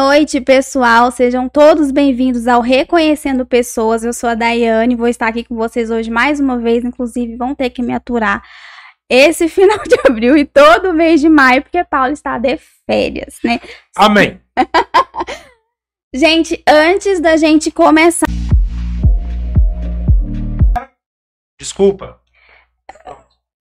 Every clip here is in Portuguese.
Boa noite, pessoal. Sejam todos bem-vindos ao Reconhecendo Pessoas. Eu sou a Daiane, vou estar aqui com vocês hoje mais uma vez. Inclusive, vão ter que me aturar esse final de abril e todo mês de maio, porque Paulo está de férias, né? Amém. gente, antes da gente começar. Desculpa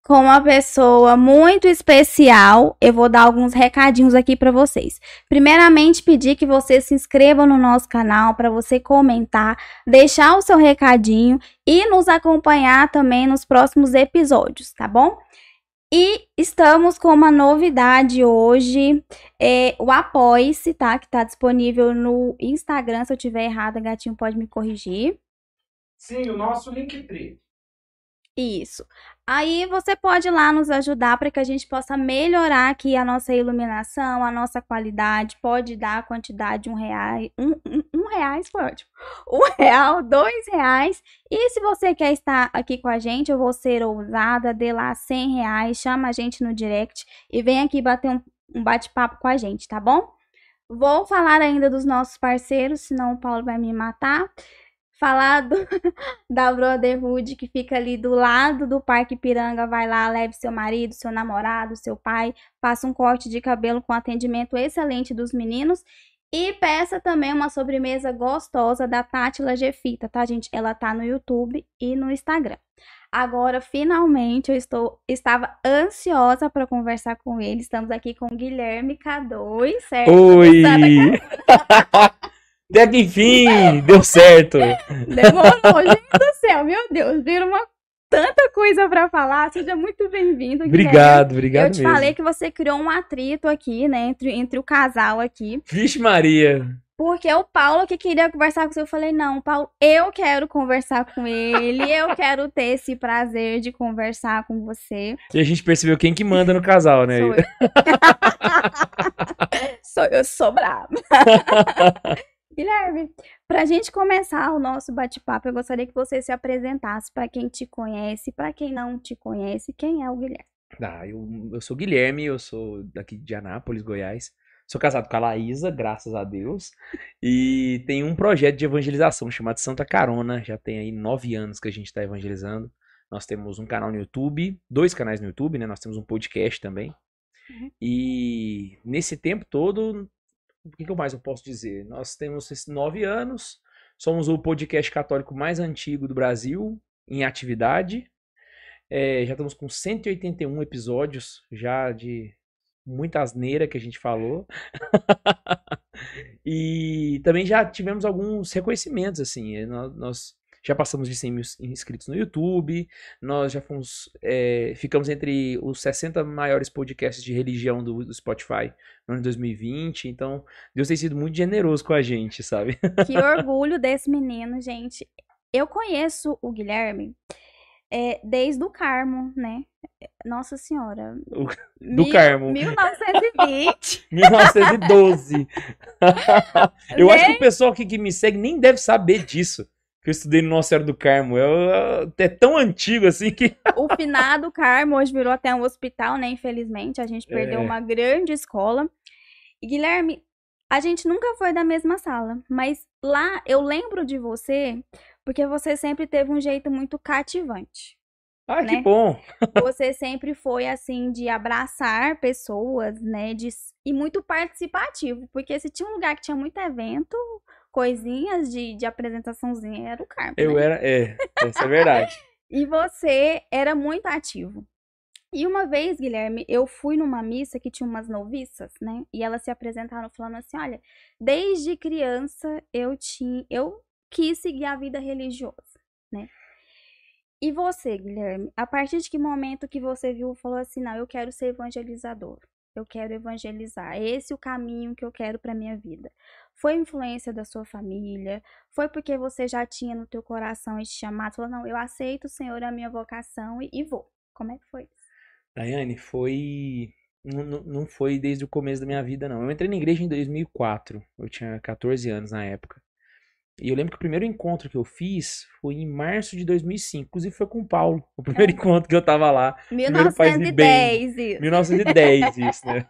com uma pessoa muito especial. Eu vou dar alguns recadinhos aqui para vocês. Primeiramente, pedir que você se inscreva no nosso canal para você comentar, deixar o seu recadinho e nos acompanhar também nos próximos episódios, tá bom? E estamos com uma novidade hoje, é, o Apoie-se, tá? Que tá disponível no Instagram. Se eu tiver errado, gatinho pode me corrigir. Sim, o nosso Linktree. Isso. Aí você pode lá nos ajudar para que a gente possa melhorar aqui a nossa iluminação, a nossa qualidade. Pode dar a quantidade de um real, um, um, um reais foi ótimo. Um real, dois reais. E se você quer estar aqui com a gente, eu vou ser ousada, dê lá cem reais, chama a gente no direct e vem aqui bater um, um bate-papo com a gente, tá bom? Vou falar ainda dos nossos parceiros, senão o Paulo vai me matar falar do, da Brotherhood que fica ali do lado do Parque Piranga. Vai lá, leve seu marido, seu namorado, seu pai, faça um corte de cabelo com atendimento excelente dos meninos. E peça também uma sobremesa gostosa da Tátila Gefita, tá, gente? Ela tá no YouTube e no Instagram. Agora, finalmente, eu estou estava ansiosa para conversar com ele. Estamos aqui com o Guilherme K2, certo? Oi! Até que enfim, deu certo. Demorou, gente do céu, meu Deus, viram uma tanta coisa para falar. Seja muito bem-vindo. Obrigado, obrigado Eu te mesmo. falei que você criou um atrito aqui, né, entre, entre o casal aqui. Vixe Maria. Porque o Paulo que queria conversar com você, eu falei, não, Paulo, eu quero conversar com ele, eu quero ter esse prazer de conversar com você. E a gente percebeu quem que manda no casal, né? Sou eu. sou eu, sou brava. Guilherme, para a gente começar o nosso bate-papo, eu gostaria que você se apresentasse para quem te conhece, para quem não te conhece, quem é o Guilherme? Ah, eu, eu sou Guilherme, eu sou daqui de Anápolis, Goiás. Sou casado com a Laísa, graças a Deus. E tem um projeto de evangelização chamado Santa Carona. Já tem aí nove anos que a gente está evangelizando. Nós temos um canal no YouTube, dois canais no YouTube, né? Nós temos um podcast também. Uhum. E nesse tempo todo, o que, que mais eu posso dizer? Nós temos nove anos, somos o podcast católico mais antigo do Brasil em atividade. É, já estamos com 181 episódios já de muita asneira que a gente falou. e também já tivemos alguns reconhecimentos, assim. Nós, nós já passamos de 100 mil inscritos no YouTube, nós já fomos, é, ficamos entre os 60 maiores podcasts de religião do, do, Spotify no ano de 2020, então Deus tem sido muito generoso com a gente, sabe? Que orgulho desse menino, gente. Eu conheço o Guilherme é, desde o Carmo, né? Nossa Senhora. O, do Mil, Carmo. 1920. 1912. Eu né? acho que o pessoal aqui que me segue nem deve saber disso que eu estudei no Nossa Senhora do Carmo. É, é tão antigo assim que. o finado Carmo hoje virou até um hospital, né? Infelizmente, a gente perdeu é. uma grande escola. E Guilherme, a gente nunca foi da mesma sala, mas lá eu lembro de você porque você sempre teve um jeito muito cativante. Ah, né? que bom! você sempre foi assim de abraçar pessoas, né? De, e muito participativo, porque se tinha um lugar que tinha muito evento, coisinhas de, de apresentaçãozinha era o Carmo. Eu né? era, é, essa é verdade. e você era muito ativo. E uma vez, Guilherme, eu fui numa missa que tinha umas noviças, né? E elas se apresentaram falando assim: olha, desde criança eu tinha, eu quis seguir a vida religiosa, né? E você, Guilherme, a partir de que momento que você viu, falou assim, não, eu quero ser evangelizador, eu quero evangelizar, esse é o caminho que eu quero para minha vida. Foi influência da sua família? Foi porque você já tinha no teu coração esse chamado? Falou, não, eu aceito o Senhor a minha vocação e, e vou. Como é que foi isso? Daiane, foi. Não, não foi desde o começo da minha vida, não. Eu entrei na igreja em 2004. Eu tinha 14 anos na época. E eu lembro que o primeiro encontro que eu fiz foi em março de 2005. Inclusive foi com o Paulo. O primeiro é. encontro que eu tava lá. 1910, isso. 1910, isso, né?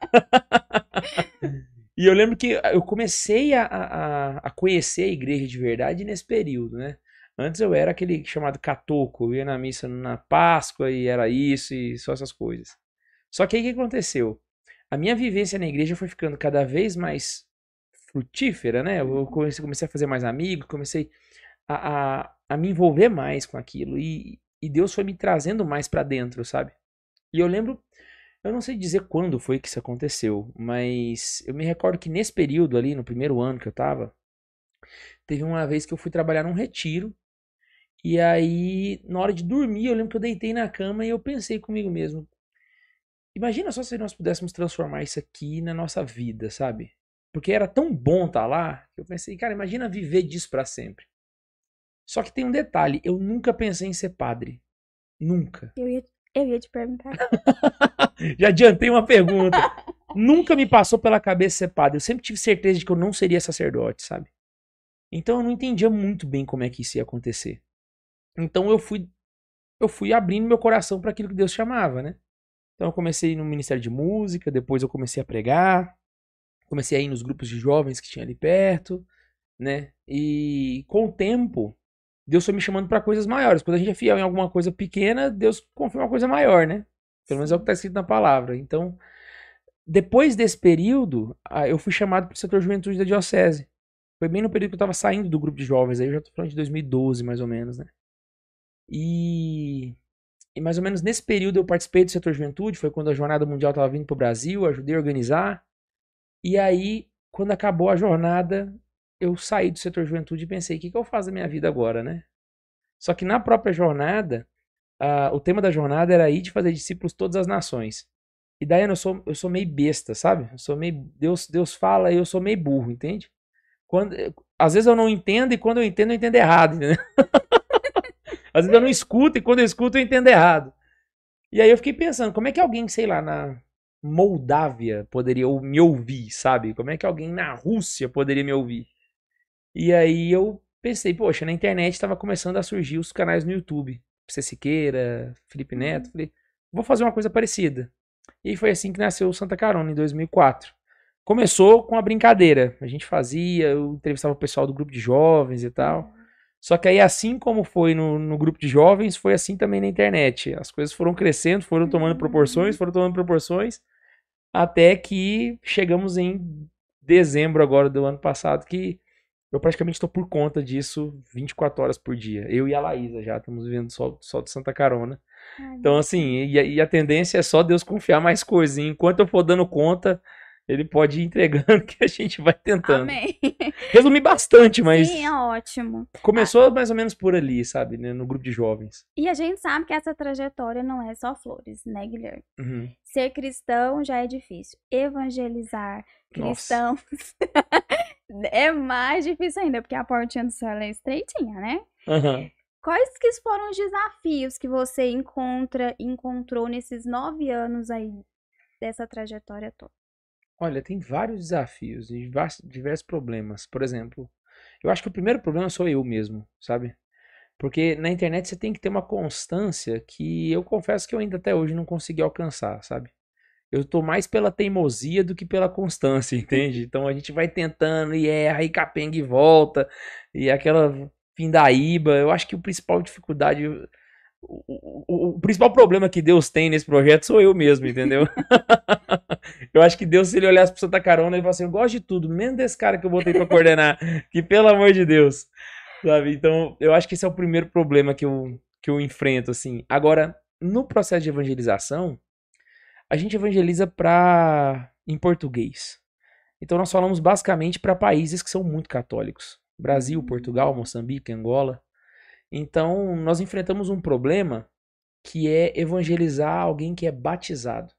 E eu lembro que eu comecei a, a, a conhecer a igreja de verdade nesse período, né? Antes eu era aquele chamado catoco, eu ia na missa na Páscoa e era isso e só essas coisas. Só que aí o que aconteceu? A minha vivência na igreja foi ficando cada vez mais frutífera, né? Eu comecei, comecei a fazer mais amigos, comecei a, a, a me envolver mais com aquilo e, e Deus foi me trazendo mais para dentro, sabe? E eu lembro, eu não sei dizer quando foi que isso aconteceu, mas eu me recordo que nesse período ali, no primeiro ano que eu tava, teve uma vez que eu fui trabalhar num retiro e aí, na hora de dormir, eu lembro que eu deitei na cama e eu pensei comigo mesmo. Imagina só se nós pudéssemos transformar isso aqui na nossa vida, sabe? Porque era tão bom estar tá lá, que eu pensei, cara, imagina viver disso para sempre. Só que tem um detalhe, eu nunca pensei em ser padre. Nunca. Eu ia, eu ia te perguntar. Já adiantei uma pergunta. nunca me passou pela cabeça ser padre. Eu sempre tive certeza de que eu não seria sacerdote, sabe? Então eu não entendia muito bem como é que isso ia acontecer. Então eu fui eu fui abrindo meu coração para aquilo que Deus chamava, né? Então eu comecei no ministério de música, depois eu comecei a pregar, comecei a ir nos grupos de jovens que tinha ali perto, né? E com o tempo, Deus foi me chamando para coisas maiores. Quando a gente é fiel em alguma coisa pequena, Deus confia uma coisa maior, né? Pelo menos é o que está escrito na palavra. Então, depois desse período, eu fui chamado para o setor de juventude da diocese. Foi bem no período que eu estava saindo do grupo de jovens, aí eu já estou falando de 2012, mais ou menos, né? E, e mais ou menos nesse período eu participei do setor juventude, foi quando a Jornada Mundial estava vindo para o Brasil, ajudei a organizar. E aí, quando acabou a jornada, eu saí do setor juventude e pensei, o que, que eu faço da minha vida agora, né? Só que na própria jornada, uh, o tema da jornada era ir de fazer discípulos todas as nações. E daí eu sou, eu sou meio besta, sabe? Eu sou meio. Deus, Deus fala e eu sou meio burro, entende? Quando, às vezes eu não entendo e quando eu entendo, eu entendo errado, entendeu? Às vezes eu não escuto e quando eu escuto eu entendo errado. E aí eu fiquei pensando, como é que alguém, sei lá, na Moldávia poderia me ouvir, sabe? Como é que alguém na Rússia poderia me ouvir? E aí eu pensei, poxa, na internet estava começando a surgir os canais no YouTube. Cê Siqueira, Felipe uhum. Neto. Falei, vou fazer uma coisa parecida. E foi assim que nasceu o Santa Carona, em 2004. Começou com a brincadeira. A gente fazia, eu entrevistava o pessoal do grupo de jovens e tal. Só que aí, assim como foi no, no grupo de jovens, foi assim também na internet. As coisas foram crescendo, foram tomando proporções, foram tomando proporções, até que chegamos em dezembro agora do ano passado, que eu praticamente estou por conta disso 24 horas por dia. Eu e a Laísa já estamos vivendo só, só de Santa Carona. então, assim, e, e, a tendência é só Deus confiar mais coisas. Enquanto eu for dando conta, ele pode ir entregando que a gente vai tentando. Amém. Resumi bastante, mas. Sim, é ótimo. Começou ah. mais ou menos por ali, sabe? Né? No grupo de jovens. E a gente sabe que essa trajetória não é só flores, né, Guilherme? Uhum. Ser cristão já é difícil. Evangelizar cristãos é mais difícil ainda, porque a portinha do céu é estreitinha, né? Uhum. Quais que foram os desafios que você encontra, encontrou nesses nove anos aí dessa trajetória toda? Olha, tem vários desafios e diversos problemas. Por exemplo, eu acho que o primeiro problema sou eu mesmo, sabe? Porque na internet você tem que ter uma constância que eu confesso que eu ainda até hoje não consegui alcançar, sabe? Eu tô mais pela teimosia do que pela constância, entende? Então a gente vai tentando e erra e capenga e volta, e aquela pindaíba. Eu acho que o principal dificuldade, o, o, o, principal problema que Deus tem nesse projeto sou eu mesmo, entendeu? eu acho que Deus, se ele olhasse pro Santa Carona, ele fala assim: Eu gosto de tudo, menos desse cara que eu botei pra coordenar, que pelo amor de Deus, sabe? Então, eu acho que esse é o primeiro problema que eu, que eu enfrento, assim. Agora, no processo de evangelização, a gente evangeliza pra, em português. Então, nós falamos basicamente para países que são muito católicos: Brasil, Portugal, Moçambique, Angola. Então, nós enfrentamos um problema que é evangelizar alguém que é batizado.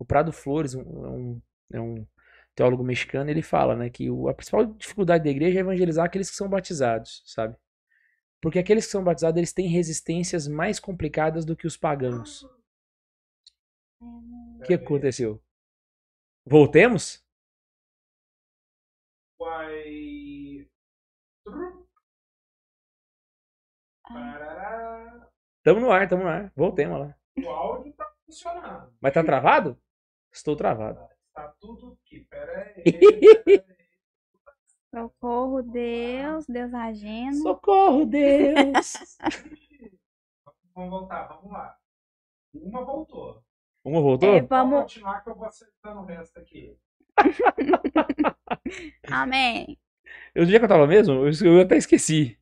O Prado Flores, um, é um, é um teólogo mexicano, ele fala né, que a principal dificuldade da igreja é evangelizar aqueles que são batizados, sabe? Porque aqueles que são batizados, eles têm resistências mais complicadas do que os pagãos. O que aconteceu? Voltemos? Tamo no ar, tamo no ar. Voltemos lá. O áudio tá funcionando. Mas tá travado? Estou travado. tá tudo aqui. Pera aí. Pera aí. Socorro, Deus, Deus agindo. Socorro, Deus! Vamos voltar, vamos lá. Uma voltou. Uma voltou? É, Vamos vamos. continuar que eu vou acertando o resto aqui. Amém. Eu dia que eu tava mesmo? Eu, eu até esqueci.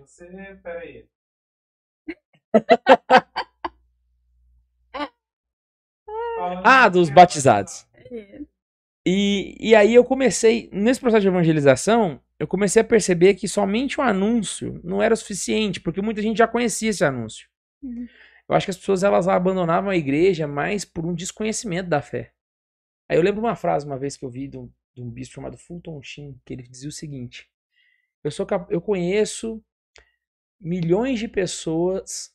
Você, pera aí. Ah, dos batizados. E, e aí eu comecei, nesse processo de evangelização, eu comecei a perceber que somente o anúncio não era suficiente, porque muita gente já conhecia esse anúncio. Uhum. Eu acho que as pessoas elas abandonavam a igreja mais por um desconhecimento da fé. Aí eu lembro uma frase uma vez que eu vi de um, de um bispo chamado Fulton Sheen, que ele dizia o seguinte: eu sou eu conheço milhões de pessoas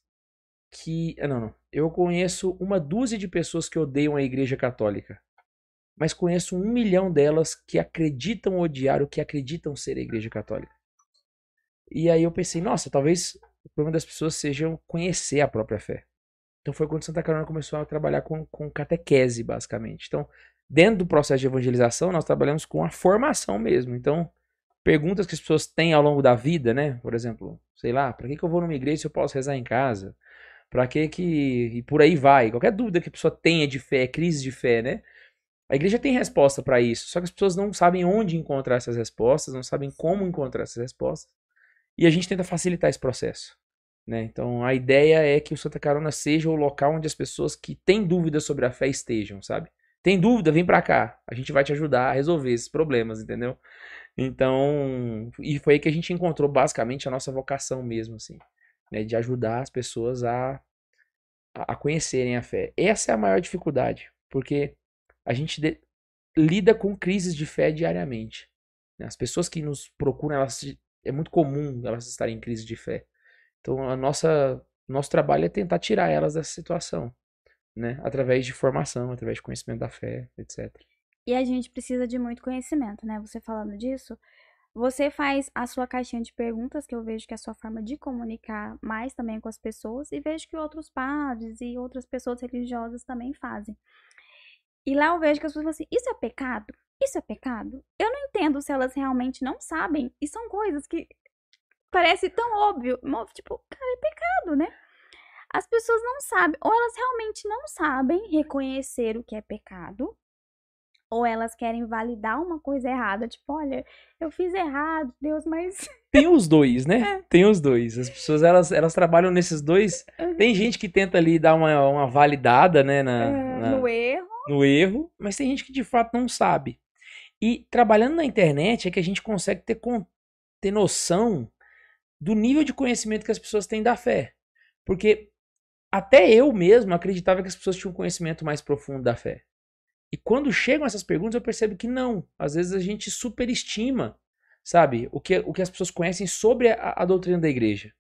que, ah, não, não, eu conheço uma dúzia de pessoas que odeiam a igreja católica mas conheço um milhão delas que acreditam odiar o que acreditam ser a Igreja Católica. E aí eu pensei, nossa, talvez o problema das pessoas seja conhecer a própria fé. Então foi quando Santa Carona começou a trabalhar com, com catequese, basicamente. Então, dentro do processo de evangelização, nós trabalhamos com a formação mesmo. Então, perguntas que as pessoas têm ao longo da vida, né? Por exemplo, sei lá, para que, que eu vou numa igreja se eu posso rezar em casa? Para que que... E por aí vai. Qualquer dúvida que a pessoa tenha de fé, crise de fé, né? A igreja tem resposta para isso, só que as pessoas não sabem onde encontrar essas respostas, não sabem como encontrar essas respostas. E a gente tenta facilitar esse processo. Né? Então a ideia é que o Santa Carona seja o local onde as pessoas que têm dúvidas sobre a fé estejam, sabe? Tem dúvida, vem pra cá. A gente vai te ajudar a resolver esses problemas, entendeu? Então, e foi aí que a gente encontrou basicamente a nossa vocação mesmo, assim, né? De ajudar as pessoas a, a conhecerem a fé. Essa é a maior dificuldade, porque a gente de- lida com crises de fé diariamente. né? As pessoas que nos procuram, elas, é muito comum elas estarem em crise de fé. Então, a nossa nosso trabalho é tentar tirar elas dessa situação, né? Através de formação, através de conhecimento da fé, etc. E a gente precisa de muito conhecimento, né? Você falando disso, você faz a sua caixinha de perguntas, que eu vejo que é a sua forma de comunicar mais também com as pessoas, e vejo que outros padres e outras pessoas religiosas também fazem. E lá eu vejo que as pessoas falam assim: isso é pecado? Isso é pecado? Eu não entendo se elas realmente não sabem, e são coisas que parece tão óbvio, tipo, cara, é pecado, né? As pessoas não sabem, ou elas realmente não sabem reconhecer o que é pecado, ou elas querem validar uma coisa errada, tipo, olha, eu fiz errado, Deus, mas Tem os dois, né? Tem os dois. As pessoas elas, elas trabalham nesses dois. Tem gente que tenta ali dar uma, uma validada, né, na, é, na- no erro. no erro, mas tem gente que de fato não sabe. E trabalhando na internet é que a gente consegue ter, con- ter noção do nível de conhecimento que as pessoas têm da fé. Porque até eu mesmo acreditava que as pessoas tinham um conhecimento mais profundo da fé. E quando chegam essas perguntas, eu percebo que não. Às vezes a gente superestima, sabe, o que, o que as pessoas conhecem sobre a, a doutrina da igreja.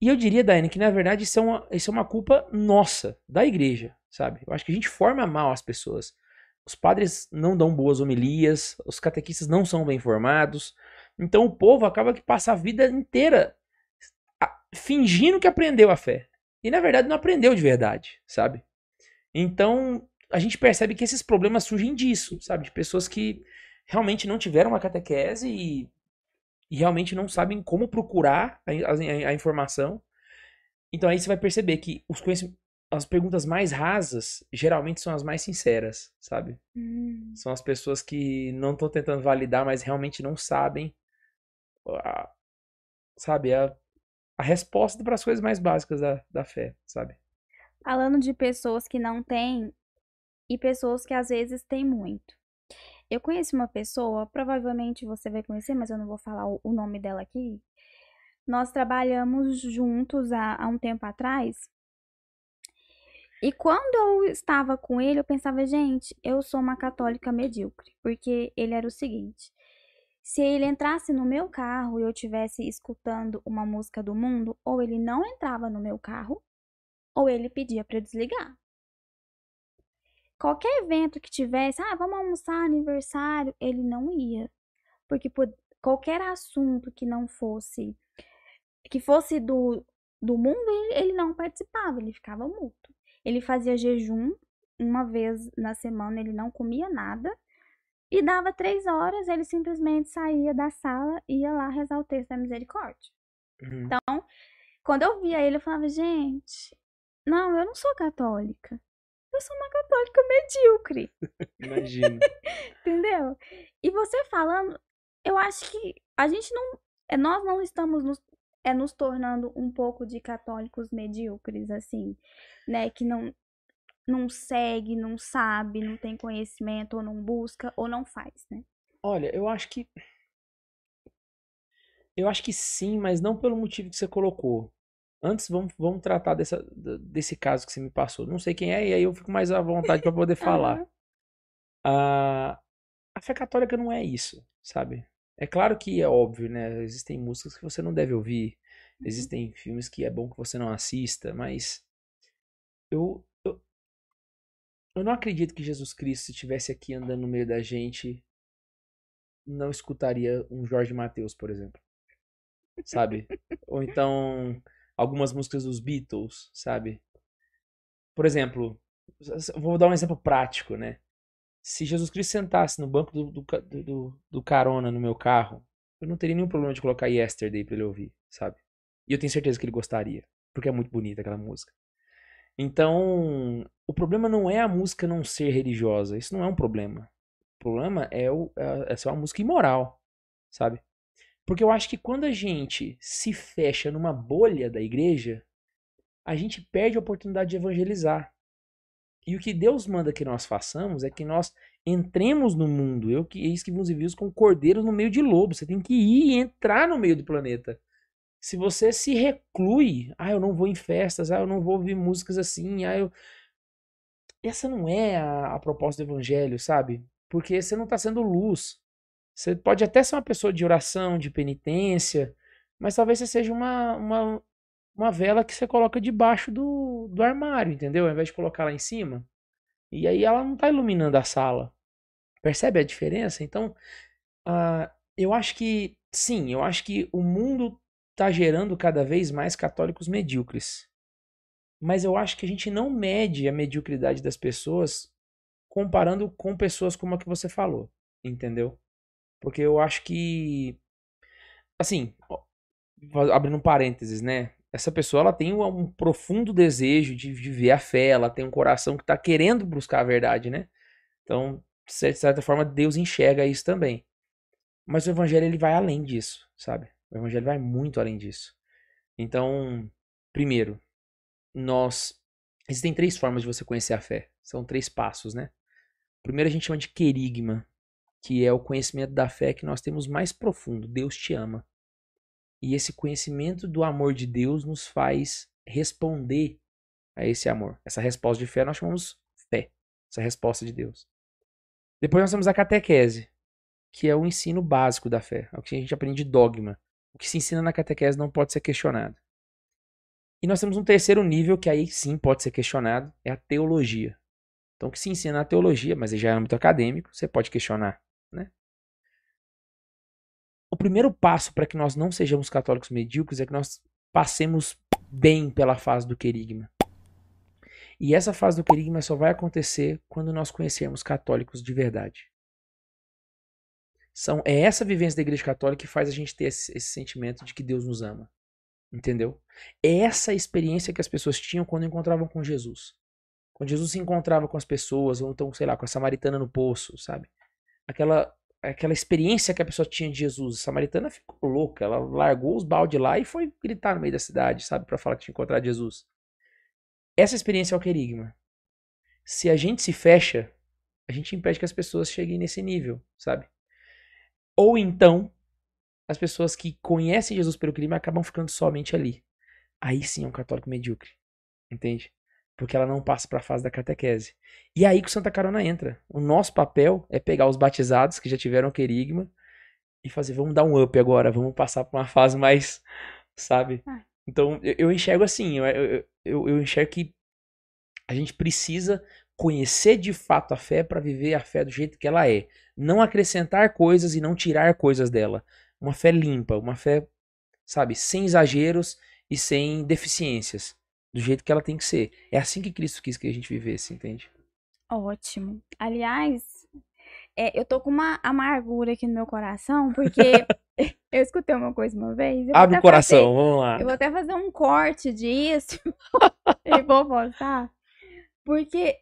E eu diria, Daiane, que na verdade isso é, uma, isso é uma culpa nossa, da igreja, sabe? Eu acho que a gente forma mal as pessoas. Os padres não dão boas homilias, os catequistas não são bem formados. Então o povo acaba que passa a vida inteira fingindo que aprendeu a fé. E na verdade não aprendeu de verdade, sabe? Então a gente percebe que esses problemas surgem disso, sabe? De pessoas que realmente não tiveram uma catequese e, e realmente não sabem como procurar a, a- a informação. Então aí você vai perceber que os as perguntas mais rasas geralmente são as mais sinceras, sabe? Hum, São as pessoas que não estão tentando validar, mas realmente não sabem, a- sabe, a, a resposta para as coisas mais básicas da, da fé, sabe? Falando de pessoas que não têm e pessoas que às vezes têm muito. Eu conheci uma pessoa, provavelmente você vai conhecer, mas eu não vou falar o, nome dela aqui. Nós trabalhamos juntos há, há um tempo atrás. E quando eu estava com ele, eu pensava, gente, eu sou uma católica medíocre. Porque ele era o seguinte: se ele entrasse no meu carro e eu estivesse escutando uma música do mundo, ou ele não entrava no meu carro, ou ele pedia para eu desligar. Qualquer evento que tivesse, ah, vamos almoçar, aniversário, ele não ia. Porque por qualquer assunto que não fosse, que fosse do, do mundo, ele, não participava, ele ficava mudo. Ele fazia jejum uma vez na semana ele não comia nada. E dava três horas, ele simplesmente saía da sala e ia lá rezar o texto da misericórdia. Uhum. Então, quando eu via ele, eu falava, gente, não, eu não sou católica. Eu sou uma católica medíocre, Imagina. entendeu? E você falando, eu acho que a gente não. é, Nós não estamos nos, é, nos tornando um pouco de católicos medíocres, assim, né? Que não, não segue, não sabe, não tem conhecimento, ou não busca, ou não faz, né? Olha, eu acho que. Eu acho que sim, mas não pelo motivo que você colocou. Antes, vamos, vamos tratar dessa, desse caso que você me passou. Não sei quem é, e aí eu fico mais à vontade para poder falar. A, a fé católica não é isso, sabe? É claro que é óbvio, né? Existem músicas que você não deve ouvir, existem filmes que é bom que você não assista, mas eu, eu, eu não acredito que Jesus Cristo, se estivesse aqui andando no meio da gente, não escutaria um Jorge Mateus, por exemplo. Sabe? Ou então algumas músicas dos Beatles, sabe? Por exemplo, vou dar um exemplo prático, né? Se Jesus Cristo sentasse no banco do, do, do- do carona no meu carro, eu não teria nenhum problema de colocar Yesterday pra ele ouvir, sabe? E eu tenho certeza que ele gostaria, porque é muito bonita aquela música. Então, o problema não é a música não ser religiosa, isso não é um problema. O problema é, o, é, é ser uma música imoral, sabe? Porque eu acho que quando a gente se fecha numa bolha da igreja, a gente perde a oportunidade de evangelizar. E o que Deus manda que nós façamos é que nós entremos no mundo. Eu que eis que vos envios com cordeiros no meio de lobos. Você tem que ir e entrar no meio do planeta. Se você se reclui, ah, eu não vou em festas, ah, eu não vou ouvir músicas assim, ah, eu essa não é a, a proposta do evangelho, sabe? Porque você não está sendo luz. Você pode até ser uma pessoa de oração, de penitência, mas talvez você seja uma, uma, uma vela que você coloca debaixo do, do armário, entendeu? Ao invés de colocar lá em cima. E aí ela não está iluminando a sala. Percebe a diferença? Então, ah, eu acho que, sim, eu acho que o mundo está gerando cada vez mais católicos medíocres. Mas eu acho que a gente não mede a mediocridade das pessoas comparando com pessoas como a que você falou, entendeu? Porque eu acho que, assim, abrindo um parênteses, né? Essa pessoa ela tem um, profundo desejo de viver a fé, ela tem um coração que está querendo buscar a verdade, né? Então, de cer- certa forma, Deus enxerga isso também. Mas o evangelho ele vai além disso, sabe? O evangelho vai muito além disso. Então, primeiro, nós existem três formas de você conhecer a fé. São três passos, né? Primeiro a gente chama de querigma, que é o conhecimento da fé que nós temos mais profundo. Deus te ama. E esse conhecimento do amor de Deus nos faz responder a esse amor. Essa resposta de fé nós chamamos fé, essa resposta de Deus. Depois nós temos a catequese, que é o ensino básico da fé, é o que a gente aprende de dogma. O que se ensina na catequese não pode ser questionado. E nós temos um terceiro nível que aí sim pode ser questionado, é a teologia. Então o que se ensina na teologia, mas já é âmbito acadêmico, você pode questionar, né? O primeiro passo para que nós não sejamos católicos medíocres é que nós passemos bem pela fase do querigma. E essa fase do querigma só vai acontecer quando nós conhecermos católicos de verdade. São, é essa vivência da igreja católica que faz a gente ter esse, esse sentimento de que Deus nos ama. Entendeu? É essa experiência que as pessoas tinham quando encontravam com Jesus. Quando Jesus se encontrava com as pessoas, ou então, sei lá, com a samaritana no poço, sabe? Aquela, aquela experiência que a pessoa tinha de Jesus. A samaritana ficou louca, ela largou os balde lá e foi gritar no meio da cidade, sabe? Pra falar que tinha encontrado Jesus. Essa experiência é o querigma. Se a gente se fecha, a gente impede que as pessoas cheguem nesse nível, sabe? Ou então, as pessoas que conhecem Jesus pelo crime acabam ficando somente ali. Aí sim é um católico medíocre. Entende? Porque ela não passa para a fase da catequese. E aí que o Santa Carona entra. O nosso papel é pegar os batizados que já tiveram querigma e fazer, vamos dar um up agora, vamos passar para uma fase mais, sabe? Ah. Então, eu, eu enxergo assim, eu, eu, eu, eu enxergo que a gente precisa conhecer de fato a fé para viver a fé do jeito que ela é. Não acrescentar coisas e não tirar coisas dela. Uma fé limpa, uma fé, sabe, sem exageros e sem deficiências. Do jeito que ela tem que ser. É assim que Cristo quis que a gente vivesse, entende? Ótimo. Aliás, é, eu tô com uma amargura aqui no meu coração, porque eu escutei uma coisa uma vez. Abre o até fazer- coração, vamos lá. Eu vou até fazer um corte disso e vou postar. Porque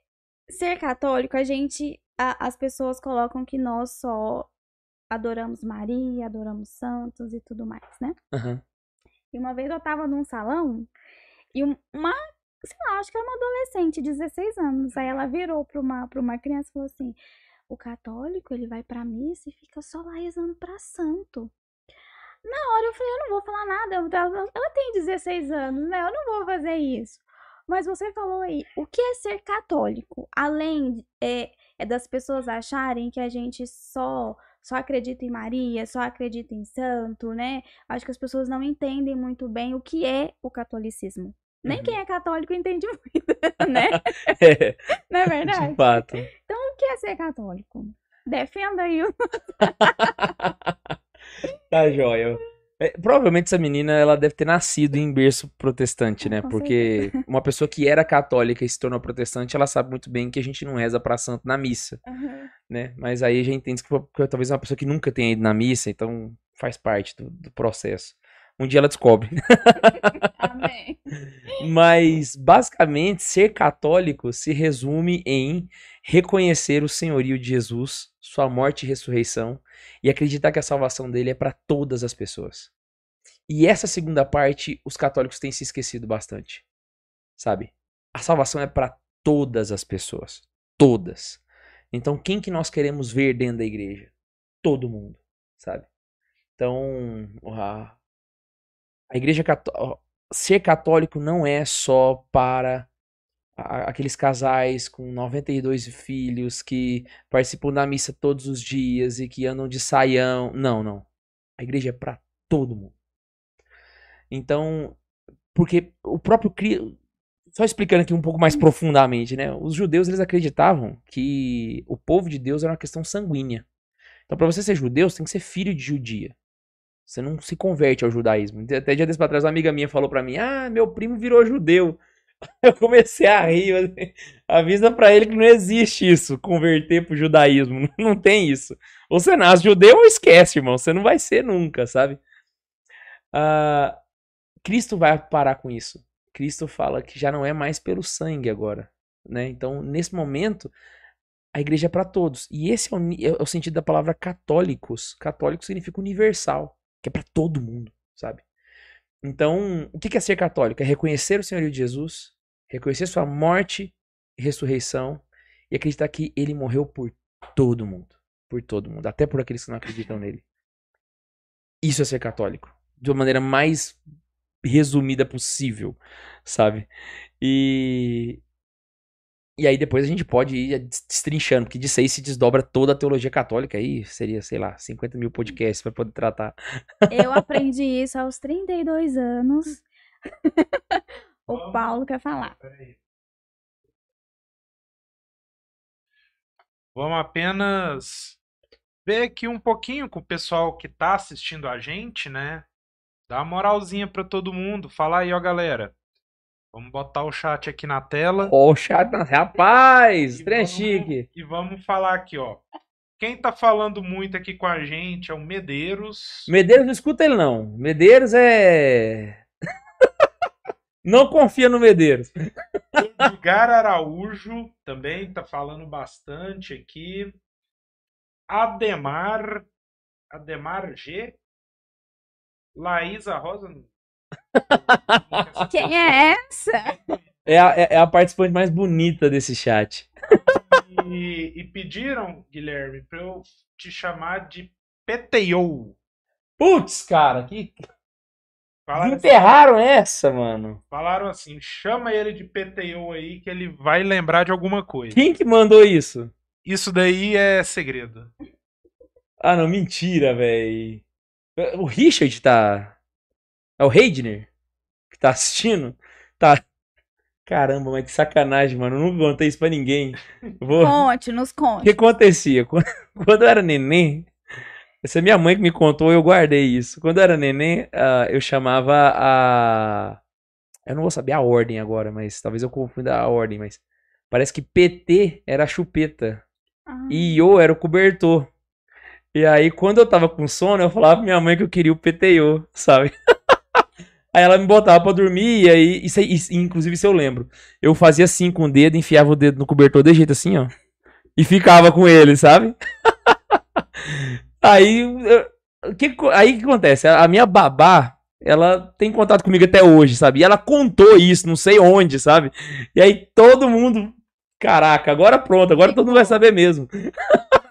ser católico, a gente. a- as pessoas colocam que nós só adoramos Maria, adoramos santos e tudo mais, né? Aham. E uma vez eu tava num salão e um- uma, sei lá, acho que era uma adolescente, 16 anos. Aí ela virou pra uma, pra uma criança e falou assim: o católico, ele vai pra missa e fica só lá rezando pra santo. Na hora eu falei: eu não vou falar nada, ela ela tem 16 anos, né? Eu não vou fazer isso. Mas você falou aí, o que é ser católico? Além é, é das pessoas acharem que a gente só só acredita em Maria, só acredita em santo, né? Acho que as pessoas não entendem muito bem o que é o catolicismo. Nem Uhum. quem é católico entende muito, né? É, Não é de verdade? fato. O que é ser católico? Defenda aí o Tá joia. É, provavelmente essa menina ela deve ter nascido em berço protestante, né? Com Porque uma pessoa que era católica e se tornou protestante, ela sabe muito bem que a gente não reza pra santo na missa, né? Mas aí a gente entende que talvez é uma pessoa que nunca tenha ido na missa, então faz parte do, do processo. Um dia ela descobre. Amém. Mas basicamente ser católico se resume em reconhecer o senhorio de Jesus, sua morte e ressurreição e acreditar que a salvação dele é para todas as pessoas. E essa segunda parte os católicos têm se esquecido bastante. Sabe? A salvação é para todas as pessoas, todas. Então quem que nós queremos ver dentro da igreja? Todo mundo, sabe? Então, a, a igreja católica ser católico não é só para aqueles casais com 92 filhos que participam da missa todos os dias e que andam de saião. Não, não. A igreja é para todo mundo. Então, porque o próprio. Só explicando aqui um pouco mais profundamente, né? Os judeus eles acreditavam que o povo de Deus era uma questão sanguínea. Então, para você ser judeu, você tem que ser filho de judia. Você não se converte ao judaísmo. Até dia desse pra trás, uma amiga minha falou pra mim: Ah, meu primo virou judeu. Eu comecei a rir. eu falei, Avisa pra ele que não existe isso, converter pro judaísmo. Não tem isso. Ou você nasce judeu ou esquece, irmão. Você não vai ser nunca, sabe? Ah, Cristo vai parar com isso. Cristo fala que já não é mais pelo sangue agora. Né? Então, nesse momento, a igreja é para todos. E esse é o, é o sentido da palavra católicos. Católico significa universal, que é para todo mundo, sabe? Então, o que é ser católico? É reconhecer o Senhorio de Jesus, reconhecer sua morte e ressurreição e acreditar que ele morreu por todo mundo. Por todo mundo, até por aqueles que não acreditam nele. Isso é ser católico. De uma maneira mais resumida possível, sabe? E. E aí depois a gente pode ir destrinchando, porque disso aí se desdobra toda a teologia católica, aí seria, sei lá, 50 mil podcasts para poder tratar. Eu aprendi isso aos 32 anos. o. Paulo quer falar. Peraí. Vamos apenas ver aqui um pouquinho com o pessoal que tá assistindo a gente, né? Dá uma moralzinha pra todo mundo. Fala aí, ó, galera. Vamos botar o chat aqui na tela. Ó, o chat, rapaz, trem chique. E vamos falar aqui, ó. Quem tá falando muito aqui com a gente é o Medeiros. Medeiros não escuta ele não. Medeiros é. não confia no Medeiros. Edgar Araújo também tá falando bastante aqui. Ademar. Ademar G. Laísa Rosa. Quem é essa? É a, é- é a participante mais bonita desse chat. E, e pediram, Guilherme, pra eu te chamar de PTO. Putz, cara, que. Falaram, Enterraram essa, mano. falaram assim: chama ele de PTO aí que ele vai lembrar de alguma coisa. Quem que mandou isso? Isso daí é segredo. Ah, não, mentira, velho. O Richard tá. É o Heidner que tá assistindo? Tá. Caramba, mas que sacanagem, mano. Eu nunca contei isso pra ninguém. Vou... Conte, nos O que conte. acontecia? Quando eu era neném, essa é minha mãe que me contou, eu guardei isso. Quando eu era neném, ah, eu chamava a. Eu não vou saber a ordem agora, mas talvez eu confunda a ordem, mas. Parece que PT era a chupeta. Ah, E Iô era o cobertor. E aí, quando eu tava com sono, eu falava pra minha mãe que eu queria o PTO, sabe? Aí ela me botava pra dormir, e aí, isso aí, isso- inclusive isso eu lembro. Eu fazia assim com o dedo, enfiava o dedo no cobertor de jeito assim, ó. E ficava com ele, sabe? aí, eu- que, aí o que acontece? A a minha babá, ela tem contato comigo até hoje, sabe? E ela contou isso, não sei onde, sabe? E aí todo mundo. Caraca, agora pronto, agora todo mundo vai saber mesmo.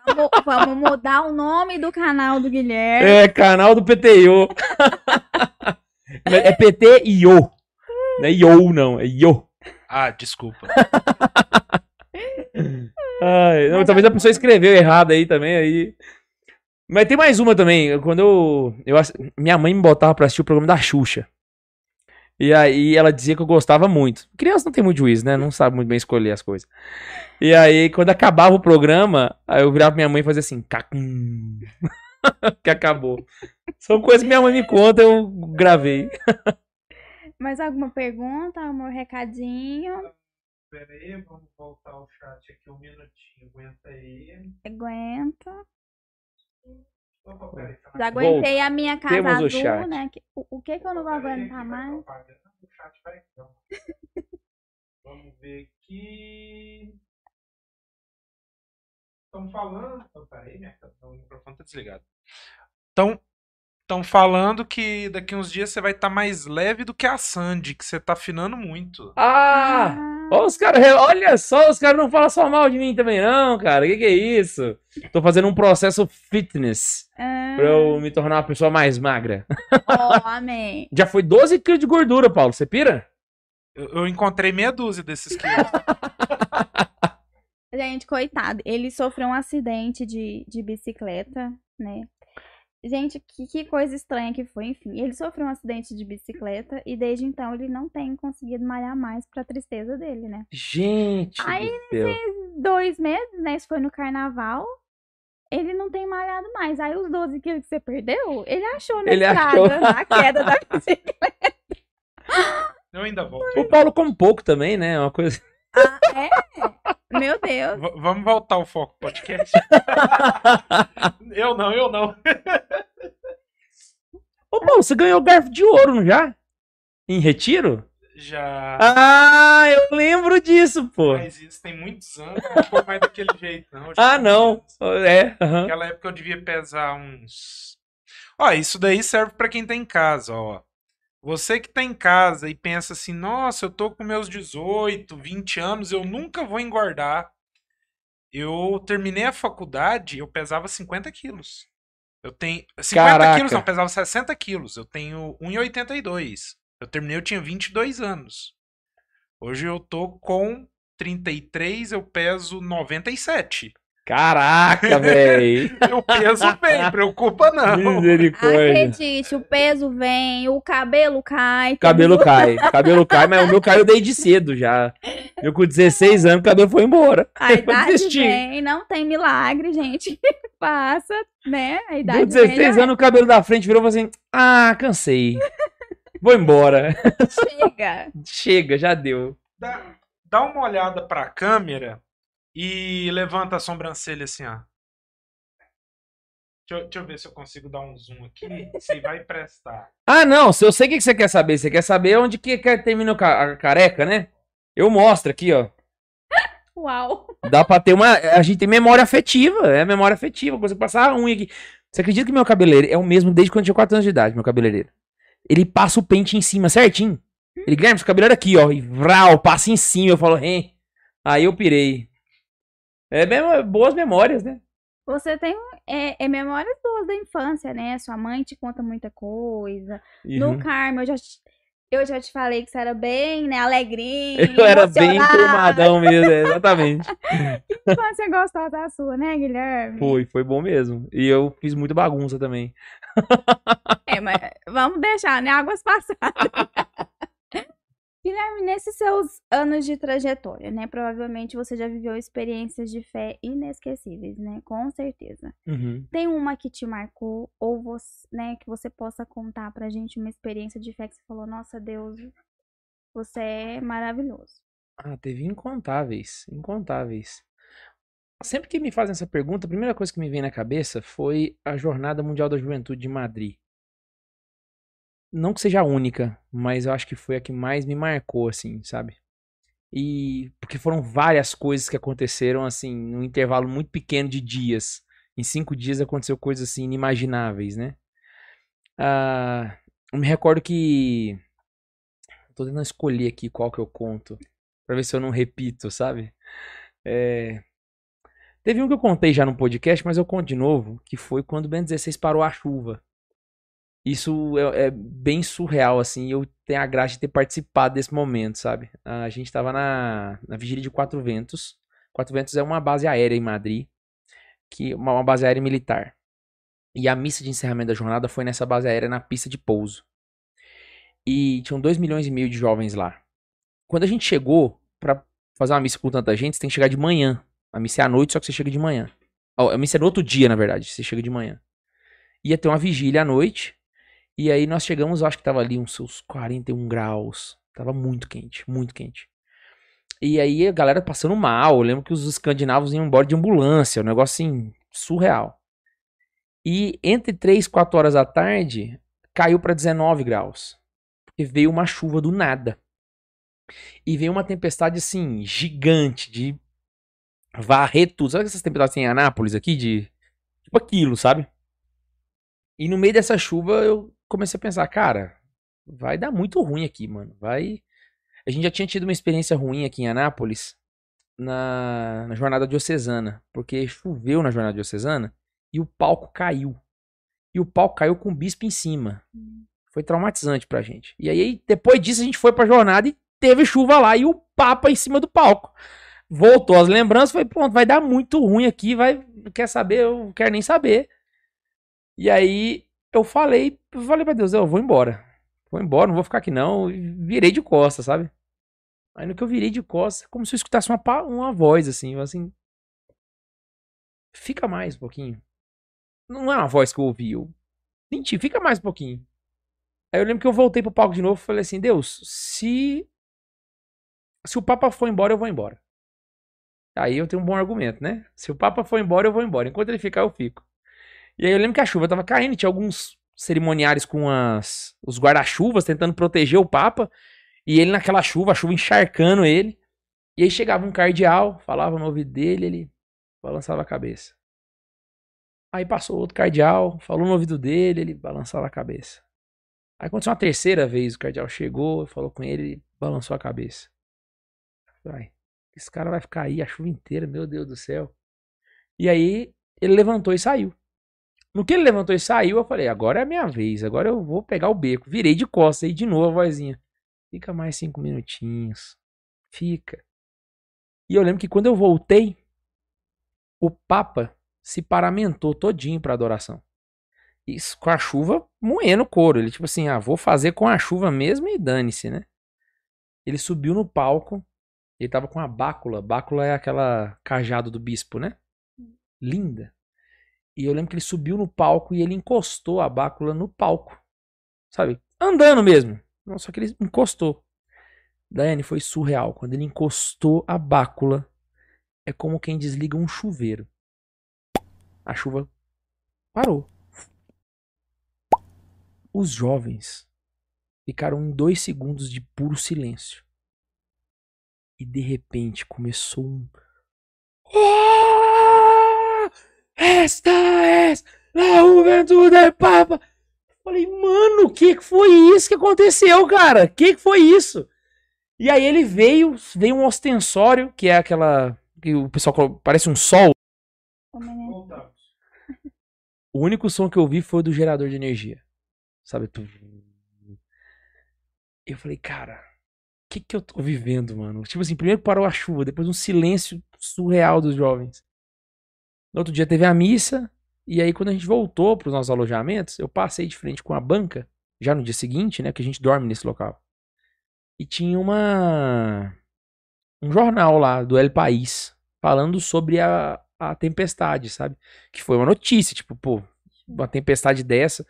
vamos, vamos mudar o nome do canal do Guilherme. É, canal do PTO. é PT Io. Não é Io, não, é Io. Ah, desculpa. Ai, não, talvez a pessoa escreveu errado aí também, aí. Mas tem mais uma também. Quando eu, eu Minha mãe me botava pra assistir o programa da Xuxa. E aí ela dizia que eu gostava muito. Criança não tem muito juízo, né? Não sabe muito bem escolher as coisas. E aí, quando acabava o programa, aí eu virava pra minha mãe e fazia assim, cacum. que acabou. São coisas que minha mãe me conta, eu gravei. Mais alguma pergunta, amor? Recadinho? Pera aí, vamos voltar o chat aqui um minutinho. Aguenta aí. Aguenta. Opa, peraí, tá Já aguentei a minha casa Temos o azul, chat. né? Que- O, o que que eu não vou aguentar mais? O chat vai aqui, ó. Vamos ver aqui. Estão falando. Peraí, minha... o microfone tá desligado. Estão estão falando que daqui uns dias você vai estar mais leve do que a Sandy, que você tá afinando muito. Ah! Ó, os caras, olha só, os caras não falam só mal de mim também, não, cara. Que que é isso? Tô fazendo um processo fitness Ah, pra eu me tornar uma pessoa mais magra. ó, amém. Já foi 12 quilos de gordura, Paulo. Você pira? Eu, eu encontrei meia dúzia desses quilos. Gente, coitado. Ele sofreu um acidente de, de bicicleta, né? Gente, que, que coisa estranha que foi. Enfim, ele sofreu um acidente de bicicleta e desde então ele não tem conseguido malhar mais pra tristeza dele, né? Gente Aí do. Dois meses, né? Isso foi no carnaval. Ele não tem malhado mais. Aí os 12 quilos que você perdeu, ele achou na Ele estrada, achou. na queda da bicicleta. Eu ainda volto. O Paulo come pouco também, né? Uma coisa. Ah, é? Meu Deus. V- vamos voltar ao foco podcast. eu não, eu não. Ô, Paulo, você ganhou garfo de ouro, não já? Em retiro? Já. Ah, eu lembro disso, pô. Mas isso tem muitos anos, não foi mais daquele jeito, não. Ah, não. É, aham. Naquela época eu devia pesar uns. Ó, isso daí serve pra quem tá em casa, ó. Você que tá em casa e pensa assim, nossa, eu tô com meus 18, 20 anos, eu nunca vou engordar. Eu terminei a faculdade, eu pesava 50 quilos. Eu tenho. 50 Caraca. quilos, não, pesava 60 quilos. Eu tenho 1,82. Eu terminei, eu tinha 22 anos. Hoje eu tô com 33, eu peso 97. Caraca, velho. Eu peso bem, preocupa não. Misericórdia. Acredite, o peso vem, o cabelo cai. O cabelo cai, cabelo cai, mas o meu caiu desde cedo já. Eu com 16 anos, o cabelo foi embora. A Eu idade desisti. vem, não tem milagre, gente. Passa, né? A idade vem, 16 já anos, o cabelo da frente virou e falou assim: Ah, cansei. Vou embora. chega. Chega, já deu. Dá, dá uma olhada pra câmera e levanta a sobrancelha assim, ó. Deixa eu, deixa eu ver se eu consigo dar um zoom aqui. Se vai prestar. Ah, não, se eu sei o que você quer saber. Você quer saber onde que que termina a careca, né? Eu mostro aqui, ó. Uau. Dá pra ter uma. A gente tem memória afetiva. É memória afetiva. Você passar a unha aqui. Você acredita que meu cabeleireiro é o mesmo desde quando eu tinha 4 anos de idade, meu cabeleireiro? Ele passa o pente em cima certinho. Ele, Guilherme, seu cabelo era aqui, ó. E vral, passa em cima. Eu falo, hein. Aí eu pirei. É mesmo, boas memórias, né? Você tem é, é memórias boas da infância, né? Sua mãe te conta muita coisa. Uhum. No Carmo, eu já, te- eu já te falei que você era bem, né? Alegrinho. Eu era bem turmadão mesmo, é, exatamente. Infância gostosa a sua, né, Guilherme? Foi, foi bom mesmo. E eu fiz muita bagunça também. É, mas vamos deixar, né? Águas passadas. Guilherme, nesses seus anos de trajetória, né? Provavelmente você já viveu experiências de fé inesquecíveis, né? Com certeza. Uhum. Tem uma que te marcou, ou você, né, que você possa contar pra gente uma experiência de fé que você falou, nossa Deus, você é maravilhoso. Ah, teve incontáveis, incontáveis. Sempre que me fazem essa pergunta, a primeira coisa que me vem na cabeça foi a Jornada Mundial da Juventude de Madrid. Não que seja a única, mas eu acho que foi a que mais me marcou, assim, sabe? E porque foram várias coisas que aconteceram, assim, num intervalo muito pequeno de dias. Em cinco dias aconteceu coisas, assim, inimagináveis, né? Ah, eu me recordo que. Tô tentando escolher aqui qual que eu conto. Pra ver se eu não repito, sabe? É... Teve um que eu contei já no podcast, mas eu conto de novo, que foi quando o Ben 16 parou a chuva. Isso é, é, bem surreal, assim, eu tenho a graça de ter participado desse momento, sabe? A gente tava na, na vigília de Quatro Ventos. Quatro Ventos é uma base aérea em Madrid, que uma, uma base aérea militar. E a missa de encerramento da jornada foi nessa base aérea na pista de pouso. E tinham 2 milhões e meio de jovens lá. Quando a gente chegou para fazer uma missa com tanta gente, você tem que chegar de manhã. A missa é à noite, só que você chega de manhã. A missa é no outro dia, na verdade, você chega de manhã. Ia ter uma vigília à noite. E aí nós chegamos, acho que tava ali uns seus 41 graus. Tava muito quente, muito quente. E aí a galera passando mal. Eu lembro que os escandinavos iam embora de ambulância. Um negócio assim, surreal. E entre 3 e 4 horas da tarde, caiu para 19 graus. Porque veio uma chuva do nada. E veio uma tempestade assim, gigante, de varrer tudo. Sabe essas tempestades em Anápolis aqui? De. Tipo aquilo, sabe? E no meio dessa chuva eu comecei a pensar, cara, vai dar muito ruim aqui, mano. Vai. A gente já tinha tido uma experiência ruim aqui em Anápolis na, na jornada diocesana. Porque choveu na jornada diocesana e o palco caiu. E o palco caiu com o bispo em cima. Hum. Foi traumatizante pra gente. E aí, depois disso, a gente foi pra jornada e teve chuva lá e o Papa em cima do palco. Voltou as lembranças, foi pronto, vai dar muito ruim aqui, vai, quer saber, eu não quero nem saber. E aí eu falei, falei pra Deus, eu vou embora. Vou embora, não vou ficar aqui não. E virei de costas, sabe? Aí no que eu virei de costas, como se eu escutasse uma, uma voz assim, assim. Fica mais um pouquinho. Não é uma voz que eu ouvi. Eu senti, fica mais um pouquinho. Aí eu lembro que eu voltei pro palco de novo e falei assim: Deus, se. Se o Papa for embora, eu vou embora. Aí eu tenho um bom argumento, né? Se o Papa for embora, eu vou embora. Enquanto ele ficar, eu fico. E aí eu lembro que a chuva tava caindo, tinha alguns cerimoniários com as, os guarda-chuvas tentando proteger o Papa. E ele naquela chuva, a chuva encharcando ele. E aí chegava um cardeal, falava no ouvido dele, ele balançava a cabeça. Aí passou outro cardeal, falou no ouvido dele, ele balançava a cabeça. Aí aconteceu uma terceira vez, o cardeal chegou, falou com ele, ele balançou a cabeça. Vai, esse cara vai ficar aí a chuva inteira, meu Deus do céu. E aí ele levantou e saiu. No que ele levantou e saiu, eu falei, agora é a minha vez, agora eu vou pegar o beco. Virei de costas, aí de novo a vozinha. Fica mais cinco minutinhos. Fica. E eu lembro que quando eu voltei, o Papa se paramentou todinho para adoração. Isso com a chuva moendo o couro. Ele tipo assim, ah, vou fazer com a chuva mesmo e dane-se, né? Ele subiu no palco. Ele tava com a bácula. Bácula é aquela cajado do bispo, né? Linda. E eu lembro que ele subiu no palco e ele encostou a bácula no palco. Sabe? Andando mesmo. Não, só que ele encostou. Daiane, foi surreal. Quando ele encostou a bácula, é como quem desliga um chuveiro a chuva parou. Os jovens ficaram em dois segundos de puro silêncio. E de repente começou um. Esta é a juventude papa! Falei, mano, o que foi isso que aconteceu, cara? O que foi isso? E aí ele veio, veio um ostensório, que é aquela. que o pessoal parece um sol. O único som que eu ouvi foi do gerador de energia. Sabe? Eu falei, cara, o que que eu tô vivendo, mano? Tipo assim, primeiro parou a chuva, depois um silêncio surreal dos jovens. No outro dia teve a missa, e aí quando a gente voltou para os nossos alojamentos, eu passei de frente com a banca, já no dia seguinte, né, que a gente dorme nesse local. E tinha uma um jornal lá do El País falando sobre a, a tempestade, sabe? Que foi uma notícia, tipo, pô, uma tempestade dessa.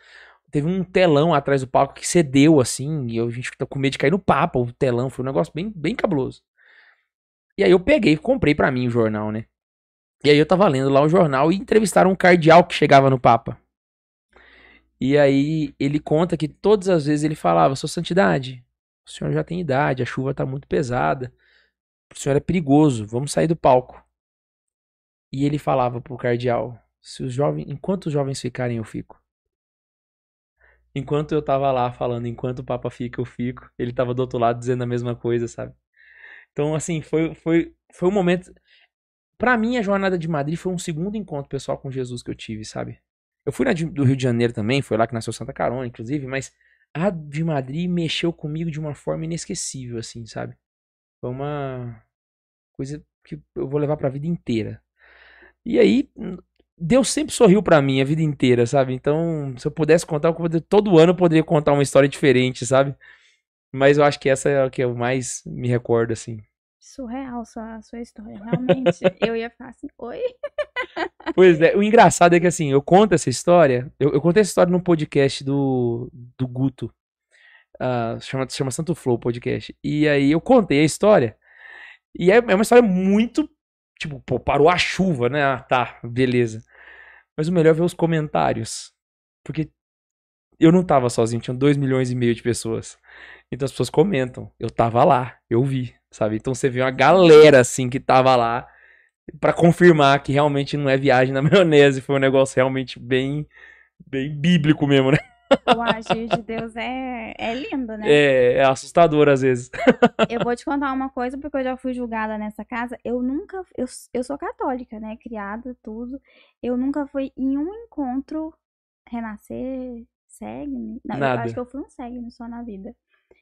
Teve um telão atrás do palco que cedeu, assim, e a gente tá com medo de cair no papo, o telão, foi um negócio bem, bem cabuloso. E aí eu peguei, comprei pra mim o jornal, né? E aí eu tava lendo lá o jornal e entrevistaram um cardeal que chegava no Papa. E aí ele conta que todas as vezes ele falava, sua santidade, o senhor já tem idade, a chuva tá muito pesada, o senhor é perigoso, vamos sair do palco. E ele falava pro cardeal, se os jovens, enquanto os jovens ficarem, eu fico. Enquanto eu tava lá falando, enquanto o Papa fica, eu fico, ele tava do outro lado dizendo a mesma coisa, sabe? Então, assim, foi, foi, foi um momento. Pra mim, a jornada de Madrid foi um segundo encontro pessoal com Jesus que eu tive, sabe? Eu fui na de- do Rio de Janeiro também, foi lá que nasceu Santa Carona, inclusive, mas a de Madrid mexeu comigo de uma forma inesquecível, assim, sabe? Foi uma coisa que eu vou levar pra vida inteira. E aí, Deus sempre sorriu pra mim a vida inteira, sabe? Então, se eu pudesse contar, todo ano eu poderia contar uma história diferente, sabe? Mas eu acho que essa é a que eu mais me recordo, assim. Surreal sua, sua história, realmente. eu ia falar assim, oi? Pois é, o engraçado é que assim, eu conto essa história, eu, eu contei essa história num podcast do, do Guto, ah, chama, chama Santo Flow podcast, e aí eu contei a história, e é, é uma história muito, tipo, pô, parou a chuva, né, ah, tá, beleza, mas o melhor é ver os comentários, porque eu não tava sozinho, tinham 2 milhões e meio de pessoas, então as pessoas comentam, eu tava lá, eu vi, sabe, então você vê uma galera assim que tava lá, Pra confirmar que realmente não é viagem na maionese, foi um negócio realmente bem bem bíblico mesmo, né? O agir de Deus é, é lindo, né? É, é assustador às vezes. Eu vou te contar uma coisa, porque eu já fui julgada nessa casa. Eu nunca. Eu, eu sou católica, né? Criada, tudo. Eu nunca fui em um encontro renascer, segue-me. Não, eu Nada. acho que eu fui um segue-me só na vida.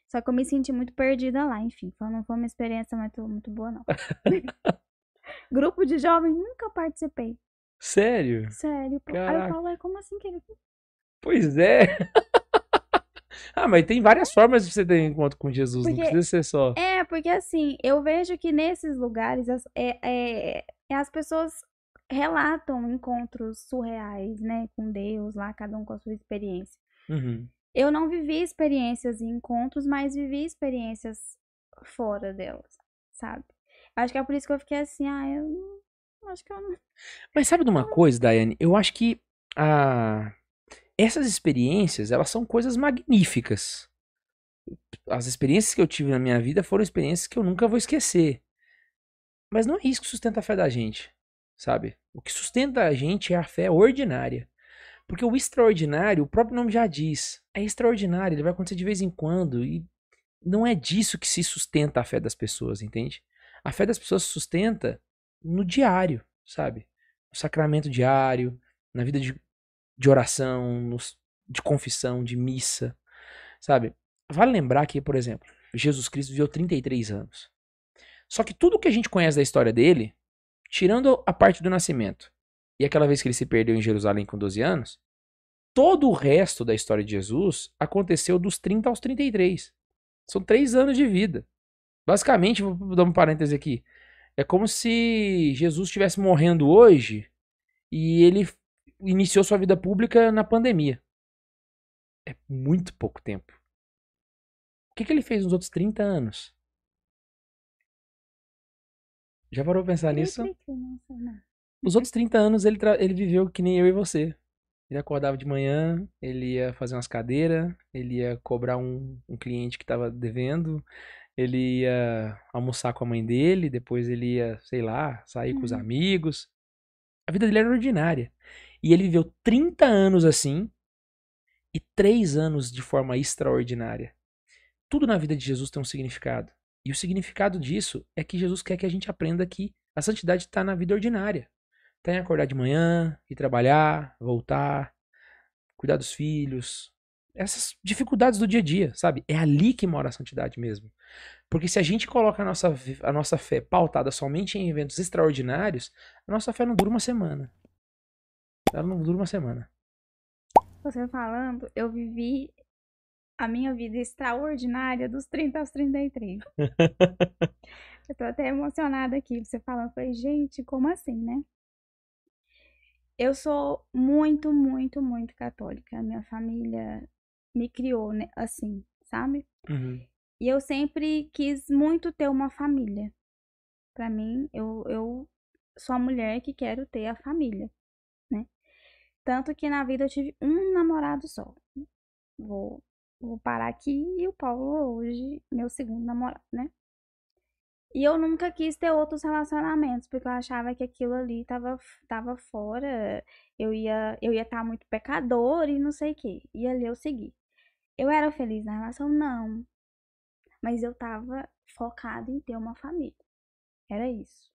Só que eu me senti muito perdida lá, enfim. Não foi uma experiência muito, muito boa, não. Grupo de jovens, nunca participei. Sério? Sério. pô. Aí eu Caraca. falo, "Ué, como assim, querido? Pois é. ah, mas tem várias formas de você ter encontro com Jesus, não Porque- precisa ser só. É, porque assim, eu vejo que nesses lugares as, é, é- é, as pessoas relatam encontros surreais, né, com Deus lá, cada um com a sua experiência. Uhum. Eu não vivi experiências em encontros, mas vivi experiências fora delas, sabe? Acho que é por isso que eu fiquei assim, ah, eu acho que eu não. Mas sabe de uma coisa, Daiane? Eu acho que a... essas experiências, elas são coisas magníficas. As experiências que eu tive na minha vida foram experiências que eu nunca vou esquecer. Mas não é isso que sustenta a fé da gente, sabe? O que sustenta a gente é a fé ordinária. Porque o extraordinário, o próprio nome já diz, é extraordinário, ele vai acontecer de vez em quando e não é disso que se sustenta a fé das pessoas, entende? A fé das pessoas se sustenta no diário, sabe? No sacramento diário, na vida de, de oração, nos- de confissão, de missa, sabe? Vale lembrar que, por exemplo, Jesus Cristo viveu 33 anos. Só que tudo que a gente conhece da história dele, tirando a parte do nascimento e aquela vez que ele se perdeu em Jerusalém com 12 anos, todo o resto da história de Jesus aconteceu dos 30 aos 33. São três anos de vida. Basicamente, vou dar um parêntese aqui. É como se Jesus estivesse morrendo hoje e ele iniciou sua vida pública na pandemia. É muito pouco tempo. O que, que ele fez nos outros 30 anos? Já parou pra pensar nisso? Não. Os outros 30 anos ele, ele viveu que nem eu e você. Ele acordava de manhã, ele ia fazer umas cadeiras, ele ia cobrar um, um cliente que estava devendo, ele ia almoçar com a mãe dele, depois ele ia, sei lá, sair com os Uhum. amigos. A vida dele era ordinária. E ele viveu 30 anos assim e 3 anos de forma extraordinária. Tudo na vida de Jesus tem um significado. E o significado disso é que Jesus quer que a gente aprenda que a santidade está na vida ordinária. Está em acordar de manhã, ir trabalhar, voltar, cuidar dos filhos. Essas dificuldades do dia a dia, sabe? É ali que mora a santidade mesmo. Porque se a gente coloca a nossa, a nossa fé pautada somente em eventos extraordinários, a nossa fé não dura uma semana. Ela não dura uma semana. Você falando, eu vivi a minha vida extraordinária dos 30 aos 33. eu tô até emocionada aqui, você falando. Falei, gente, como assim, né? Eu sou muito, muito, muito católica. Minha família me criou, né, assim, sabe? Uhum. E eu sempre quis muito ter uma família. Pra mim, eu, eu sou a mulher que quero ter a família, né? Tanto que na vida eu tive um namorado só. Vou, vou parar aqui e o Paulo hoje, meu segundo namorado, né? E eu nunca quis ter outros relacionamentos, porque eu achava que aquilo ali tava, tava fora, eu ia eu ia estar tá muito pecador e não sei o quê. E ali eu segui. Eu era feliz na relação? Não. Mas eu tava focada em ter uma família. Era isso.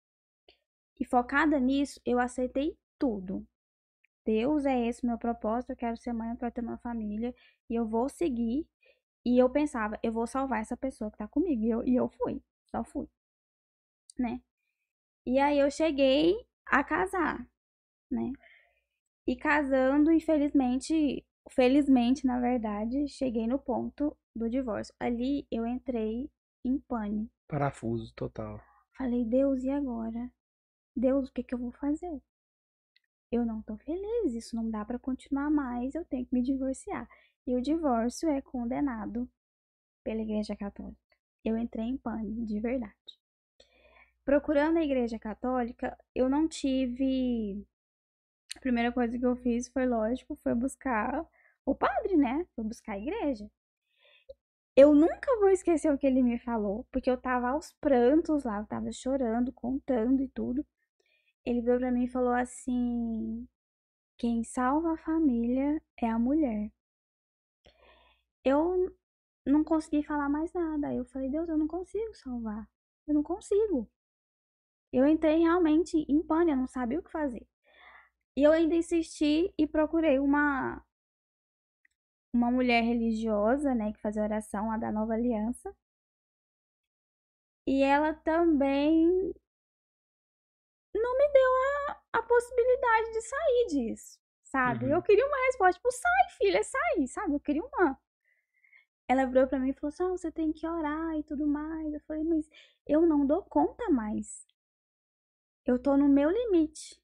E focada nisso, eu aceitei tudo. Deus é esse meu propósito, eu quero ser mãe, quero ter uma família, e eu vou seguir. E eu pensava, eu vou salvar essa pessoa que tá comigo. E eu, e eu fui, só fui né? E aí eu cheguei a casar, né? E casando, infelizmente, felizmente, na verdade, cheguei no ponto do divórcio. Ali eu entrei em pânico. Parafuso total. Falei, Deus, e agora? Deus, o que, que eu vou fazer? Eu não tô feliz, isso não dá para continuar mais, eu tenho que me divorciar. E o divórcio é condenado pela Igreja Católica. Eu entrei em pânico, de verdade procurando a igreja católica, eu não tive. A primeira coisa que eu fiz foi, lógico, foi buscar o padre, né? Foi buscar a igreja. Eu nunca vou esquecer o que ele me falou, porque eu tava aos prantos lá, eu tava chorando, contando e tudo. Ele veio pra mim e falou assim: quem salva a família é a mulher. Eu não consegui falar mais nada. Eu falei, Deus, eu não consigo salvar. Eu não consigo. Eu entrei realmente em pânico, eu não sabia o que fazer. E eu ainda insisti e procurei uma uma mulher religiosa, né, que fazia oração, a da Nova Aliança. E ela também não me deu a, a possibilidade de sair disso, sabe? Uhum. Eu queria uma resposta, tipo, sai, filha, sai, sabe? Eu queria uma. Ela virou pra mim e falou assim: ah, você tem que orar e tudo mais. Eu falei, mas eu não dou conta mais eu tô no meu limite.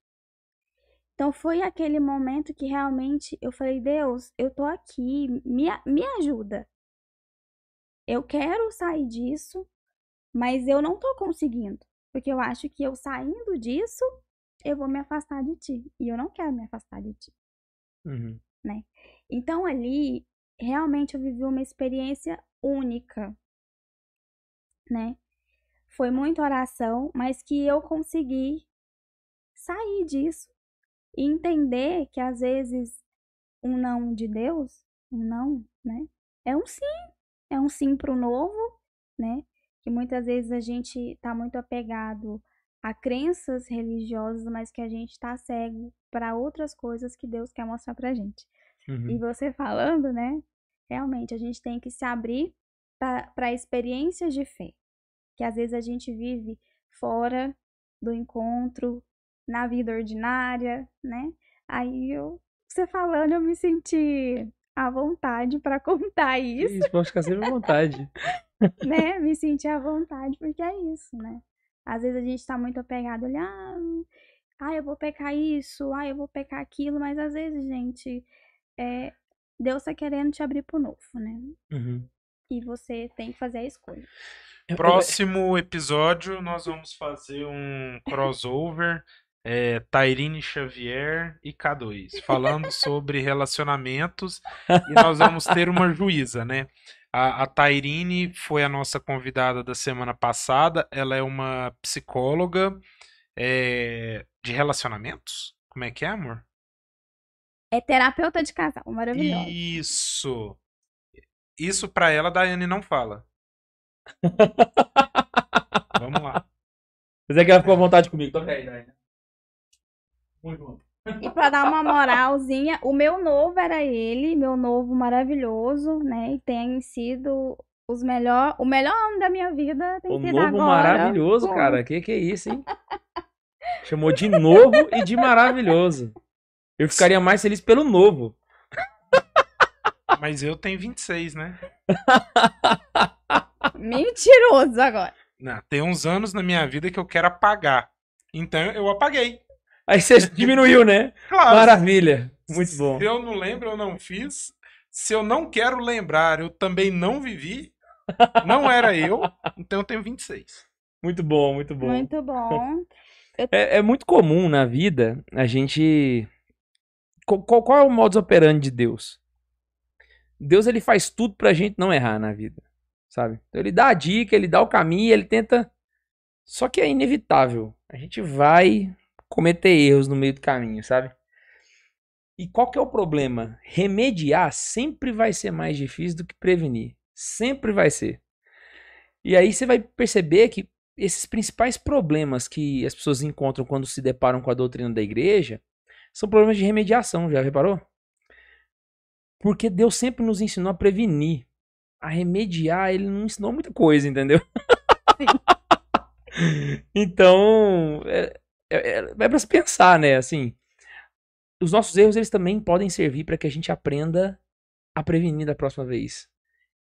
Então foi aquele momento que realmente eu falei, Deus, eu tô aqui, me, me ajuda. Eu quero sair disso, mas eu não tô conseguindo. Porque eu acho que eu saindo disso, eu vou me afastar de ti. E eu não quero me afastar de ti. Uhum. Né? Então ali, realmente eu vivi uma experiência única. Né? Foi muita oração, mas que eu consegui sair disso e entender que às vezes um não de Deus, um não, né? É um sim, é um sim para o novo, né? Que muitas vezes a gente está muito apegado a crenças religiosas, mas que a gente está cego para outras coisas que Deus quer mostrar para gente. Uhum. E você falando, né? Realmente a gente tem que se abrir para experiências de fé que às vezes a gente vive fora do encontro, na vida ordinária, né? Aí eu, você falando, eu me senti à vontade para contar isso. Isso, pode ficar sempre à vontade. né? Me senti à vontade, porque é isso, né? Às vezes a gente tá muito apegado ali, ah, ah, eu vou pecar isso, ah, eu vou pecar aquilo, mas às vezes, gente, é, Deus tá querendo te abrir pro novo, né? Uhum. E você tem que fazer a escolha. Próximo episódio, nós vamos fazer um crossover. É, Tairine Xavier e K2, falando sobre relacionamentos e nós vamos ter uma juíza, né? A, a Tairine foi a nossa convidada da semana passada, ela é uma psicóloga é, de relacionamentos. Como é que é, amor? É terapeuta de casal, maravilhoso. Isso. Isso pra ela, a Daiane não fala. Vamos lá. Mas é que ela ficou à vontade comigo. Toca aí, Dai. Muito E pra dar uma moralzinha, o meu novo era ele, meu novo maravilhoso, né? E tem sido os melhor, o melhor ano da minha vida tem o sido novo agora. maravilhoso, cara. Que que é isso, hein? Chamou de novo e de maravilhoso. Eu ficaria mais feliz pelo novo. Mas eu tenho 26, né? Mentiroso agora. Não, tem uns anos na minha vida que eu quero apagar. Então eu apaguei. Aí você diminuiu, né? Claro. Maravilha. Muito bom. Se eu não lembro, eu não fiz. Se eu não quero lembrar, eu também não vivi. Não era eu. Então eu tenho 26. Muito bom, muito bom. Muito bom. É, é muito comum na vida a gente. Qual, qual, qual é o modus operandi de Deus? Deus ele faz tudo pra gente não errar na vida, sabe? Então, ele dá a dica, ele dá o caminho, ele tenta. Só que é inevitável. A gente vai cometer erros no meio do caminho, sabe? E qual que é o problema? Remediar sempre vai ser mais difícil do que prevenir. Sempre vai ser. E aí você vai perceber que esses principais problemas que as pessoas encontram quando se deparam com a doutrina da igreja são problemas de remediação, já reparou? Porque Deus sempre nos ensinou a prevenir. A remediar, ele não ensinou muita coisa, entendeu? então, é, é, é, é para se pensar, né? Assim, os nossos erros eles também podem servir para que a gente aprenda a prevenir da próxima vez.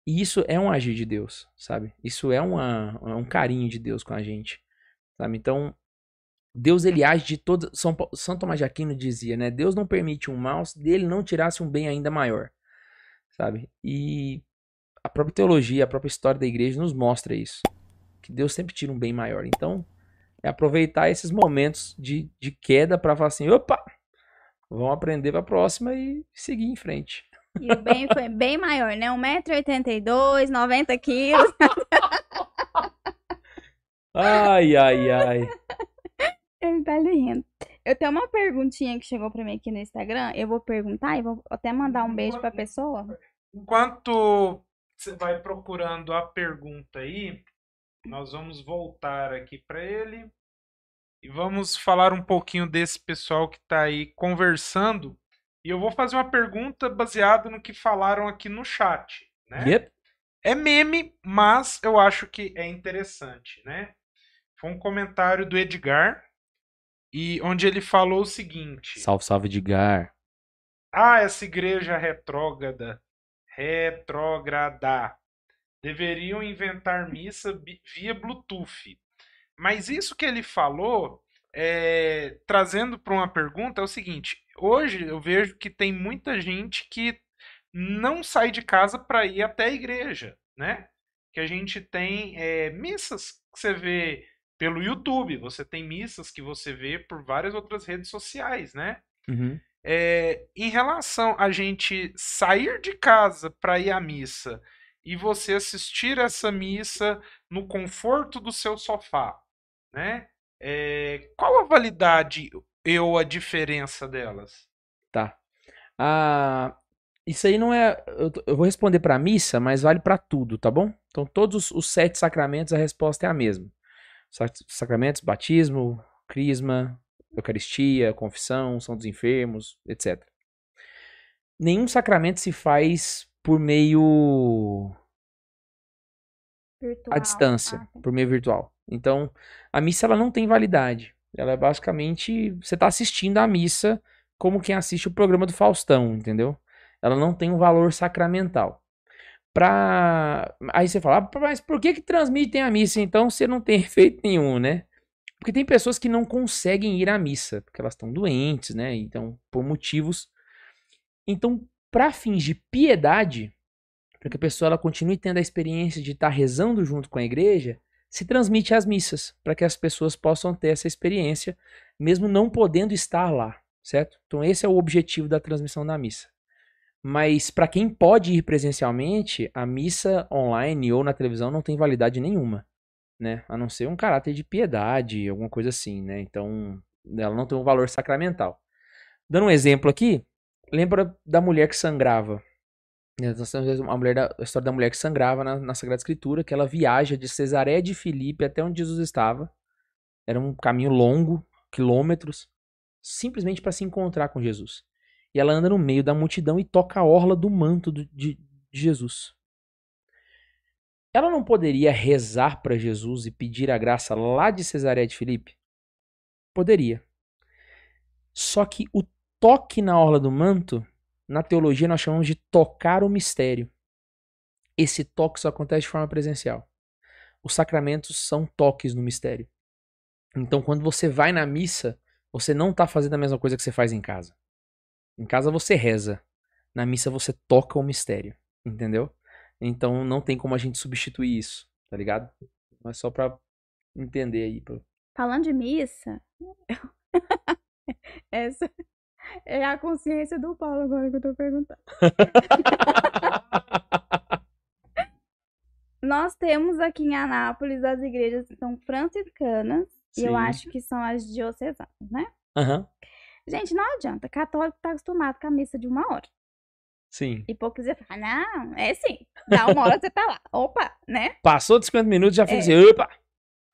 E isso é um agir de Deus, sabe? Isso é, uma, é um carinho de Deus com a gente, sabe? Então, Deus ele age de todo. São, São Tomás de Aquino dizia, né? Deus não permite um mal se dele não tirasse um bem ainda maior, sabe? E a própria teologia, a própria história da igreja nos mostra isso, que Deus sempre tira um bem maior. Então, é aproveitar esses momentos de, de queda para falar assim, opa, vamos aprender para a próxima e seguir em frente. E o bem foi bem maior, né? 1,82m, 90 quilos. ai, ai, ai. Ele tá ali rindo. Eu tenho uma perguntinha que chegou pra mim aqui no Instagram. Eu vou perguntar e vou até mandar um beijo pra pessoa. Enquanto você vai procurando a pergunta aí, nós vamos voltar aqui para ele e vamos falar um pouquinho desse pessoal que está aí conversando e eu vou fazer uma pergunta baseada no que falaram aqui no chat, né? Yep. É meme, mas eu acho que é interessante, né? Foi um comentário do Edgar, e onde ele falou o seguinte: Salve, salve, Edgar. Ah, essa igreja retrógrada, retrógrada. Deveriam inventar missa via Bluetooth. Mas isso que ele falou é, trazendo para uma pergunta, é o seguinte: hoje eu vejo que tem muita gente que não sai de casa para ir até a igreja, né? Que a gente tem é, missas que você vê pelo YouTube, você tem missas que você vê por várias outras redes sociais, né? Uhum. É, em relação a gente sair de casa para ir à missa e você assistir essa missa no conforto do seu sofá, né? É, qual a validade ou a diferença delas? Tá. Ah, isso aí não é. Eu, eu vou responder para missa, mas vale para tudo, tá bom? Então, todos os sete sacramentos, a resposta é a mesma: sacramentos, batismo, crisma, Eucaristia, confissão, São dos Enfermos, etc. Nenhum sacramento se faz por meio. Virtual. à distância, Ah, tá. por meio virtual. Então, a missa ela não tem validade. Ela é basicamente você está assistindo a missa como quem assiste o programa do Faustão, entendeu? Ela não tem um valor sacramental. Pra... Aí você fala, "Ah, mas por que que transmitem a missa então se não tem efeito nenhum, né? Porque tem pessoas que não conseguem ir à missa, porque elas estão doentes, né? Então, por motivos. Então, para fins de piedade, para que a pessoa ela continue tendo a experiência de estar rezando junto com a igreja, se transmite as missas, para que as pessoas possam ter essa experiência, mesmo não podendo estar lá, certo? Então esse é o objetivo da transmissão da missa. Mas para quem pode ir presencialmente, a missa online ou na televisão não tem validade nenhuma, né? A não ser um caráter de piedade, alguma coisa assim, né? Então ela não tem um valor sacramental. Dando um exemplo aqui, lembra da mulher que sangrava né, Nós temos a, mulher da, a história da mulher que sangrava na, na Sagrada Escritura, que ela viaja de Cesareia de Filipe até onde Jesus estava. Era um caminho longo, quilômetros, simplesmente para se encontrar com Jesus. E ela anda no meio da multidão e toca a orla do manto de, de Jesus. Ela não poderia rezar para Jesus e pedir a graça lá de Cesareia de Filipe? Poderia. Só que o toque na orla do manto na teologia nós chamamos de tocar o mistério. Esse toque só acontece de forma presencial. Os sacramentos são toques no mistério. Então, quando você vai na missa, você não está fazendo a mesma coisa que você faz em casa. Em casa você reza. Na missa você toca o mistério. Entendeu? Então não tem como a gente substituir isso, tá ligado? Mas só pra entender aí. pô. Falando de missa, essa é a consciência do Paulo agora que eu tô perguntando. Nós temos aqui em Anápolis as igrejas que são franciscanas e eu Sim. acho que são as diocesanas, né? Aham, Gente, não adianta. Católico tá acostumado com a missa de uma hora. sim. Hipocrisia fala, não, é sim. Dá uma hora você tá lá. Opa, né? Passou dos 50 minutos, já fica É. assim, opa!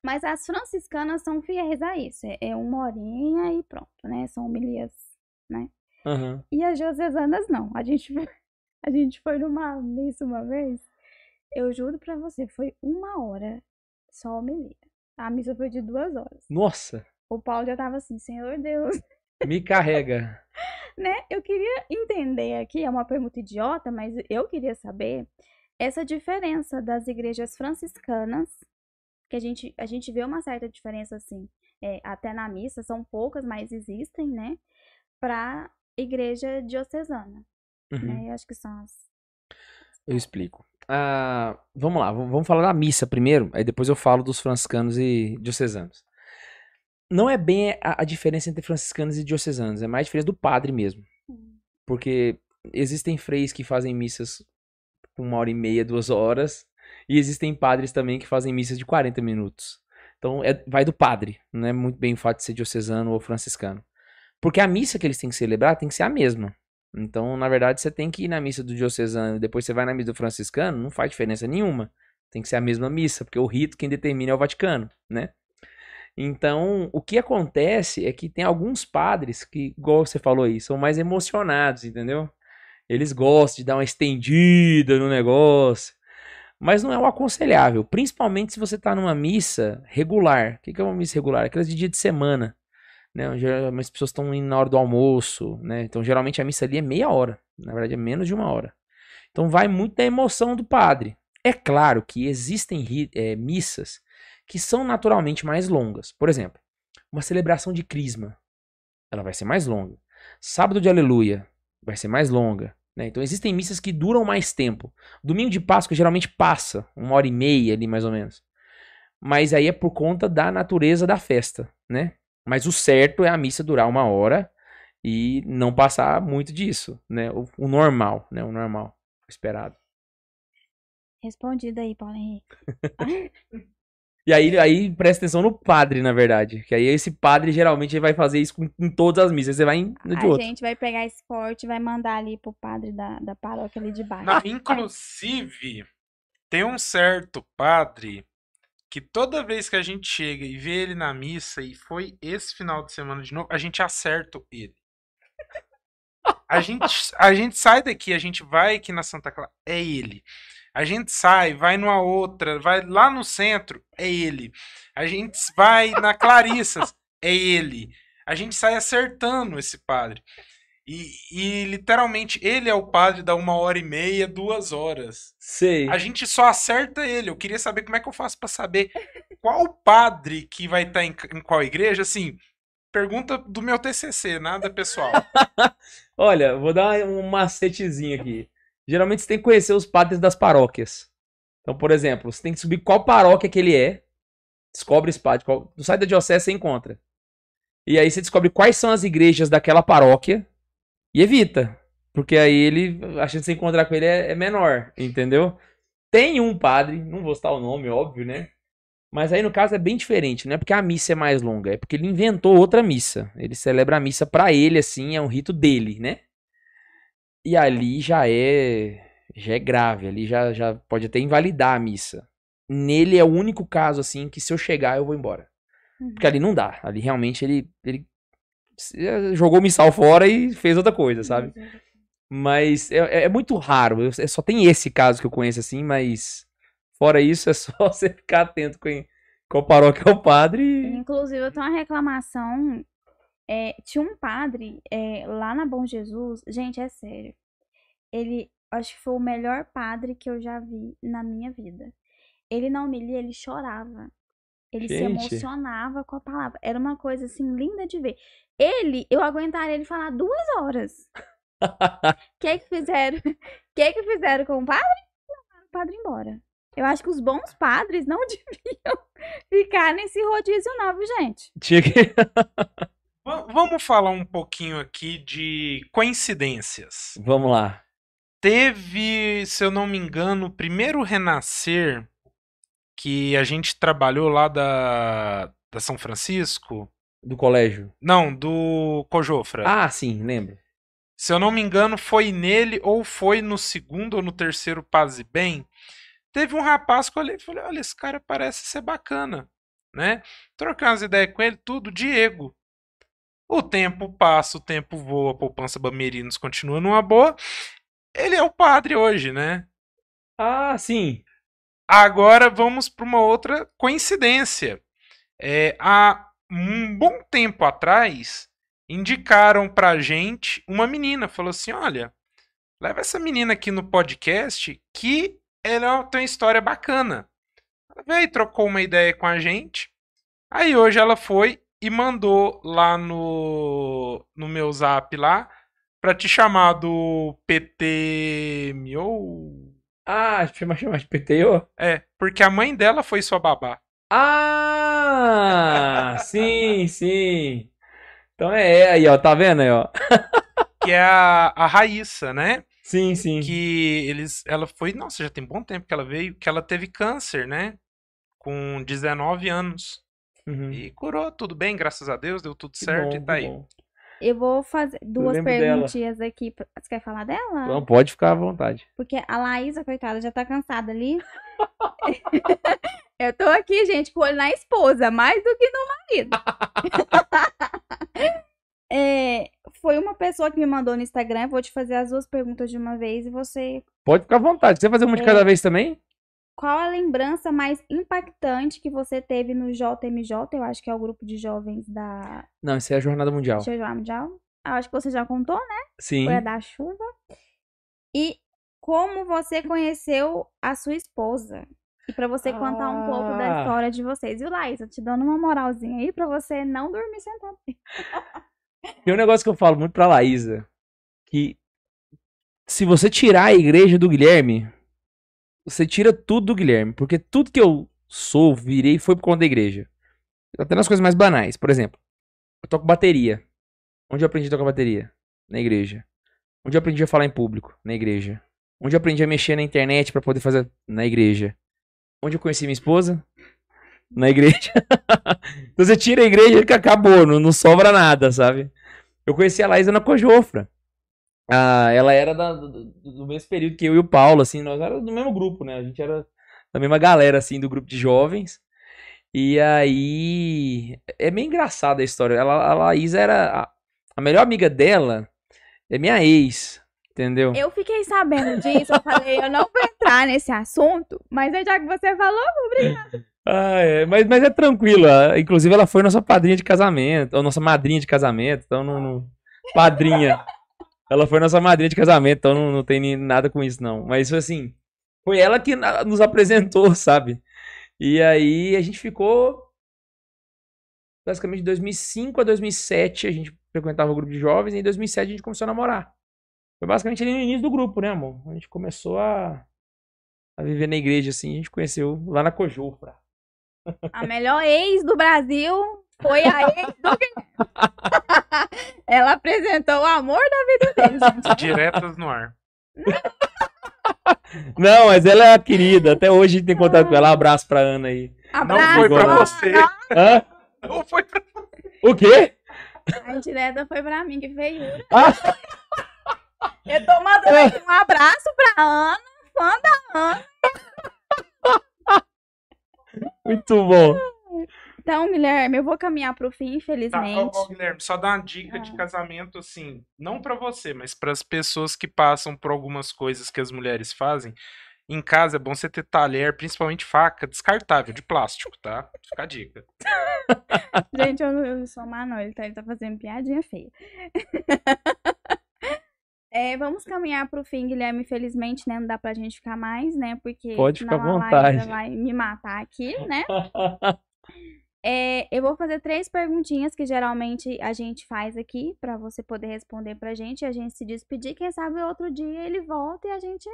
Mas as franciscanas são fiéis a isso. É, é uma horinha e pronto, né? São homilias. Aham. E as diocesanas não. A gente, foi- a gente foi numa missa uma vez. Eu juro pra você, foi uma hora só homilia. A missa foi de duas horas. Nossa, O Paulo já tava assim, Senhor Deus, me carrega. né? Eu queria entender aqui, é uma pergunta idiota, mas eu queria saber essa diferença das igrejas franciscanas, que a gente, a gente vê uma certa diferença assim, é, até na missa, são poucas, mas existem, né? Pra igreja diocesana, Uhum. né? Eu acho que são as. Eu explico. Ah, vamos lá, vamos falar da missa primeiro, aí depois eu falo dos franciscanos e diocesanos. Não é bem a, a diferença entre franciscanos e diocesanos, é mais a diferença do padre mesmo. Porque existem freis que fazem missas com uma hora e meia, duas horas, e existem padres também que fazem missas de 40 minutos. Então é- vai do padre, não é muito bem o fato de ser diocesano ou franciscano. Porque a missa que eles têm que celebrar tem que ser a mesma. Então, na verdade, você tem que ir na missa do diocesano e depois você vai na missa do franciscano, não faz diferença nenhuma. Tem que ser a mesma missa, porque o rito quem determina é o Vaticano, né? Então, o que acontece é que tem alguns padres que, igual você falou aí, são mais emocionados, entendeu? Eles gostam de dar uma estendida no negócio. Mas não é o aconselhável, principalmente se você está numa missa regular. O que é uma missa regular? Aquelas de dia de semana. Né? Geralmente as pessoas estão indo na hora do almoço, né? Então, geralmente a missa ali é meia hora. Na verdade, é menos de uma hora. Então, vai muito da emoção do padre. É claro que existem eh, missas que são naturalmente mais longas. Por exemplo, uma celebração de crisma, ela vai ser mais longa. Sábado de aleluia vai ser mais longa. né? Então existem missas que duram mais tempo. Domingo de Páscoa geralmente passa uma hora e meia ali mais ou menos. Mas aí é por conta da natureza da festa, né? Mas o certo é a missa durar uma hora e não passar muito disso, né? O, o normal, né? O normal, o esperado. Respondido aí, Paulo Henrique. E aí, aí presta atenção no padre, na verdade. Que aí esse padre geralmente ele vai fazer isso com, em todas as missas. Você vai em, no de A outro. gente vai pegar esse corte e vai mandar ali pro padre da, da paróquia ali de baixo. Não, inclusive, tem um certo padre que toda vez que a gente chega e vê ele na missa, e foi esse final de semana de novo, a gente acerta ele. A gente, a gente sai daqui, a gente vai aqui na Santa Clara, é ele. A gente sai, vai numa outra, vai lá no centro, é ele. A gente vai na Clarissas, é ele. A gente sai acertando esse padre. E, e literalmente ele é o padre da uma hora e meia, duas horas. Sei. A gente só acerta ele. Eu queria saber como é que eu faço pra saber qual padre que vai estar em, em qual igreja. Assim, pergunta do meu TCC, nada pessoal. Olha, vou dar um macetezinho aqui. Geralmente você tem que conhecer os padres das paróquias. Então, por exemplo, você tem que subir qual paróquia que ele é. Descobre esse padre. Qual... No site da diocese você encontra. E aí você descobre quais são as igrejas daquela paróquia e evita. Porque aí ele, a chance de você encontrar com ele é, é menor, entendeu? Tem um padre, não vou citar o nome, óbvio, né? Mas aí no caso é bem diferente, não é porque a missa é mais longa, é porque ele inventou outra missa. Ele celebra a missa pra ele, assim, é um rito dele, né? E ali já é já é grave, ali já, já pode até invalidar a missa. Nele é o único caso assim que se eu chegar eu vou embora. Uhum. Porque ali não dá, ali realmente ele ele eh, jogou o missal fora e fez outra coisa, sabe? Mas é, é muito raro, eu, é só tem esse caso que eu conheço assim, mas fora isso é só você ficar atento com qual paróquia é o padre. Inclusive, eu tenho uma reclamação. É, tinha um padre é, lá na Bom Jesus. Gente, é sério. Ele, acho que foi o melhor padre que eu já vi na minha vida. Ele não me lia, ele chorava. Ele se Gente. emocionava com a palavra. Era uma coisa assim linda de ver. Ele, eu aguentaria ele falar duas horas. O que que fizeram? O que que fizeram com o padre? Mandaram o padre embora. Eu acho que os bons padres não deviam ficar nesse rodízio não, viu, gente? Tinha que. Va- Vamos falar um pouquinho aqui de coincidências. Vamos lá. Teve, se eu não me engano, o primeiro renascer que a gente trabalhou lá da, da São Francisco. Do colégio. Não, do Cojofra. Ah, sim, lembro. Se eu não me engano, foi nele ou foi no segundo ou no terceiro Paz e Bem. Teve um rapaz que eu olhei e falei: olha, esse cara parece ser bacana, né? Troquei umas ideias com ele, tudo, Diego. O tempo passa, o tempo voa, a poupança Bamerinos continua numa boa. Ele é o padre hoje, né? Ah, sim. Agora vamos para uma outra coincidência. É, há um bom tempo atrás, indicaram pra gente uma menina. Falou assim: olha, leva essa menina aqui no podcast que ela tem uma história bacana. Ela veio e trocou uma ideia com a gente. Aí hoje ela foi e mandou lá no, no meu zap lá pra te chamar do PT Miou. Ah, chama, chama de PTO? É, porque a mãe dela foi sua babá. Ah, sim, sim. Então é aí, ó, tá vendo aí, ó? Que é a, a Raíssa, né? Sim, sim. Que eles. Ela foi. Nossa, já tem bom tempo que ela veio. Que ela teve câncer, né? Com 19 anos. Uhum. E curou tudo bem, graças a Deus, deu tudo Que certo bom, e tá aí. bom. Eu vou fazer duas lembro dela. perguntinhas aqui. Você quer falar dela? Não, pode ficar à vontade. Porque a Laísa, coitada, já tá cansada ali. Eu tô aqui, gente, com o olho na esposa, mais do que no marido. É, foi uma pessoa que me mandou no Instagram. eu Vou te fazer as duas perguntas de uma vez e você. Pode ficar à vontade. Você quer fazer uma de É. cada vez também? Qual a lembrança mais impactante que você teve no JMJ? Eu acho que é o grupo de jovens da Não, isso é a Jornada Mundial. Jornal Mundial. Eu acho que você já contou, né? Sim. Foi a da chuva. E como você conheceu a sua esposa? E pra você contar um pouco da Ah. história de vocês. Viu, Laís? Eu te dando uma moralzinha aí pra você não dormir sentado. Tem um negócio que eu falo muito pra Laísa. Que se você tirar a igreja do Guilherme, você tira tudo do Guilherme. Porque tudo que eu sou, virei, foi por conta da igreja. Até nas coisas mais banais. Por exemplo, eu toco bateria. Onde eu aprendi a tocar bateria? Na igreja. Onde eu aprendi a falar em público? Na igreja. Onde eu aprendi a mexer na internet pra poder fazer? Na igreja. Onde eu conheci minha esposa? Na igreja. então você tira a igreja que acabou, não, não sobra nada, sabe? Eu conheci a Laísa na Cojofra. Ah, ela era da- do, do mesmo período que eu e o Paulo, assim, nós éramos do mesmo grupo, né? A gente era da mesma galera, assim, do grupo de jovens. E aí. É meio engraçada a história. Ela, a Laísa era. A, a melhor amiga dela é minha ex, entendeu? Eu fiquei sabendo disso, eu falei, eu não vou entrar nesse assunto, mas já que você falou, Ah, é, mas, mas é tranquilo. ah, Inclusive, ela foi nossa padrinha de casamento, ou nossa madrinha de casamento, então não. não- Padrinha. Ela foi nossa madrinha de casamento, então não, não tem nada com isso, não. Mas assim, foi ela que nos apresentou, sabe? E aí a gente ficou. Basicamente de 2005 a 2007 a gente frequentava o grupo de jovens, e em 2007 a gente começou a namorar. Foi basicamente ali no início do grupo, né, amor? A gente começou a, a viver na igreja, assim, a gente conheceu lá na Cojofra. a melhor ex do Brasil foi a ex do Guilherme. Ela apresentou o amor da vida dele, gente. Diretas no ar. Não, mas ela é a querida. Até hoje a gente tem contato com ela. Abraço pra Ana aí. Abraço, foi pra Ana. você. Hã? Não foi pra O quê? A indireta foi pra mim, que feiura. Ah, Eu tô mandando aqui um abraço pra Ana, fã da Ana. muito bom. Então, Guilherme, eu vou caminhar pro fim, Tá, infelizmente. ó, ó, Guilherme, só dá uma dica Ah. de casamento, assim, não pra você, mas pras pessoas que passam por algumas coisas que as mulheres fazem. Em casa é bom você ter talher, principalmente faca, descartável, de plástico, tá? Fica a dica. Gente, eu, eu sou Manoel, ele tá, ele tá fazendo piadinha feia. É, vamos caminhar pro fim, Guilherme. Infelizmente, né? Não dá pra gente ficar mais, né? Porque Pode ficar à a vontade. Vai me matar aqui, né? É, eu vou fazer três perguntinhas que geralmente a gente faz aqui pra você poder responder pra gente e a gente se despedir. Quem sabe outro dia ele volta e a gente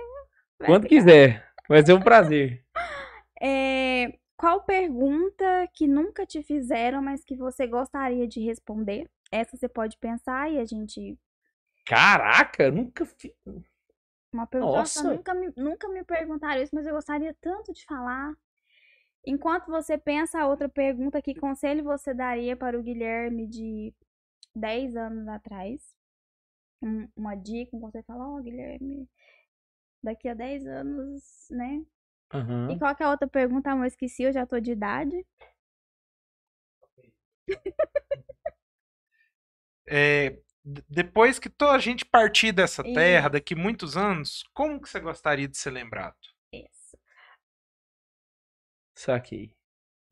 Quando ficar. quiser. Vai ser um prazer. É, Qual pergunta que nunca te fizeram, mas que você gostaria de responder? Essa você pode pensar e a gente. Caraca, nunca fiz. Uma pergunta. Nossa, Nossa. nunca me, nunca me perguntaram isso, mas eu gostaria tanto de falar. Enquanto você pensa a outra pergunta, que conselho você daria para o Guilherme de 10 anos atrás? Um- uma dica, um conselho, fala, ó, Guilherme, daqui a 10 anos, né? Aham. E qual que é a outra pergunta? Amor, esqueci, eu já tô de idade. É, depois que toda a gente partir dessa terra, daqui muitos anos, como que você gostaria de ser lembrado? Saquei.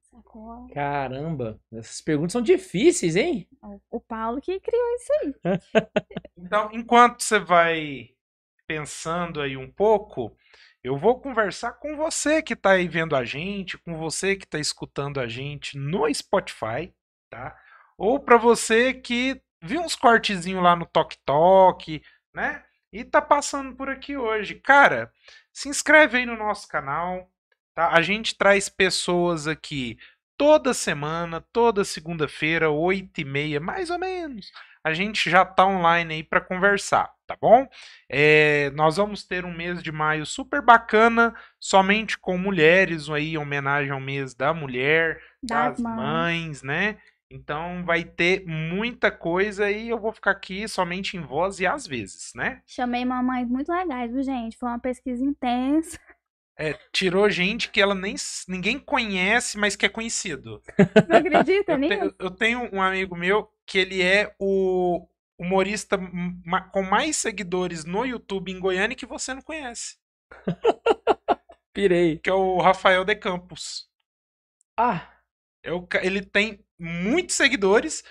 Sacou? Caramba, essas perguntas são difíceis, hein? O- Paulo que criou isso aí. Então, enquanto você vai pensando aí um pouco, eu vou conversar com você que está aí vendo a gente, com você que está escutando a gente no Spotify, tá? Ou para você que viu uns cortezinhos lá no Tok Tok, né? E tá passando por aqui hoje. Cara, se inscreve aí no nosso canal, tá? A gente traz pessoas aqui toda semana, toda segunda-feira, 8 e meia, mais ou menos a gente já tá online aí para conversar, tá bom? É, nós vamos ter um mês de maio super bacana, somente com mulheres, aí, em homenagem ao mês da mulher, Das das mães. mães, né? Então vai ter muita coisa e eu vou ficar aqui somente em voz e às vezes, né? Chamei mamães muito legais, viu, gente? Foi uma pesquisa intensa. É, tirou gente que ela nem ninguém conhece, mas que é conhecido. Não acredita Eu, te- eu tenho um amigo meu que ele é o humorista com mais seguidores no YouTube em Goiânia que você não conhece, Pirei. que é o Rafael de Campos. Ah, É o ele tem muitos seguidores,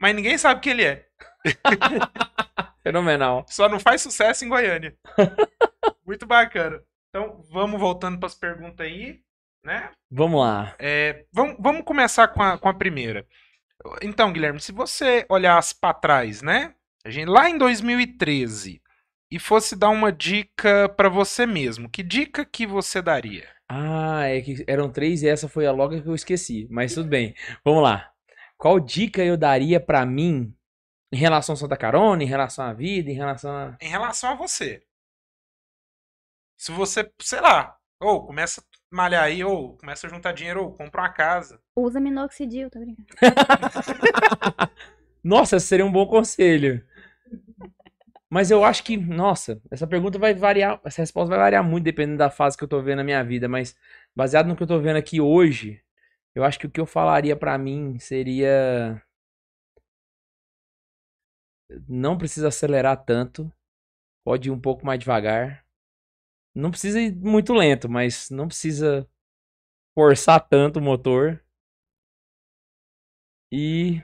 mas ninguém sabe quem ele é. fenomenal. Só não faz sucesso em Goiânia. Muito bacana. Então, vamos voltando para as perguntas aí, né? Vamos lá. É, vamos, vamos começar com a, com a primeira. Então, Guilherme, se você olhasse para trás, né? A gente, lá em 2013, e fosse dar uma dica para você mesmo, que dica que você daria? Ah, é que eram três e essa foi a logo que eu esqueci. Mas tudo bem. Vamos lá. Qual dica eu daria pra mim em relação a Santa Carona, em relação à vida, em relação a. Em relação a você. Se você, sei lá, ou começa a malhar aí, ou começa a juntar dinheiro, ou compra uma casa. Usa minoxidil, tô brincando. Nossa, esse seria um bom conselho. Mas eu acho que, nossa, essa pergunta vai variar, essa resposta vai variar muito dependendo da fase que eu tô vendo na minha vida, mas baseado no que eu tô vendo aqui hoje, eu acho que o que eu falaria pra mim seria não precisa acelerar tanto, pode ir um pouco mais devagar. Não precisa ir muito lento, mas não precisa forçar tanto o motor. E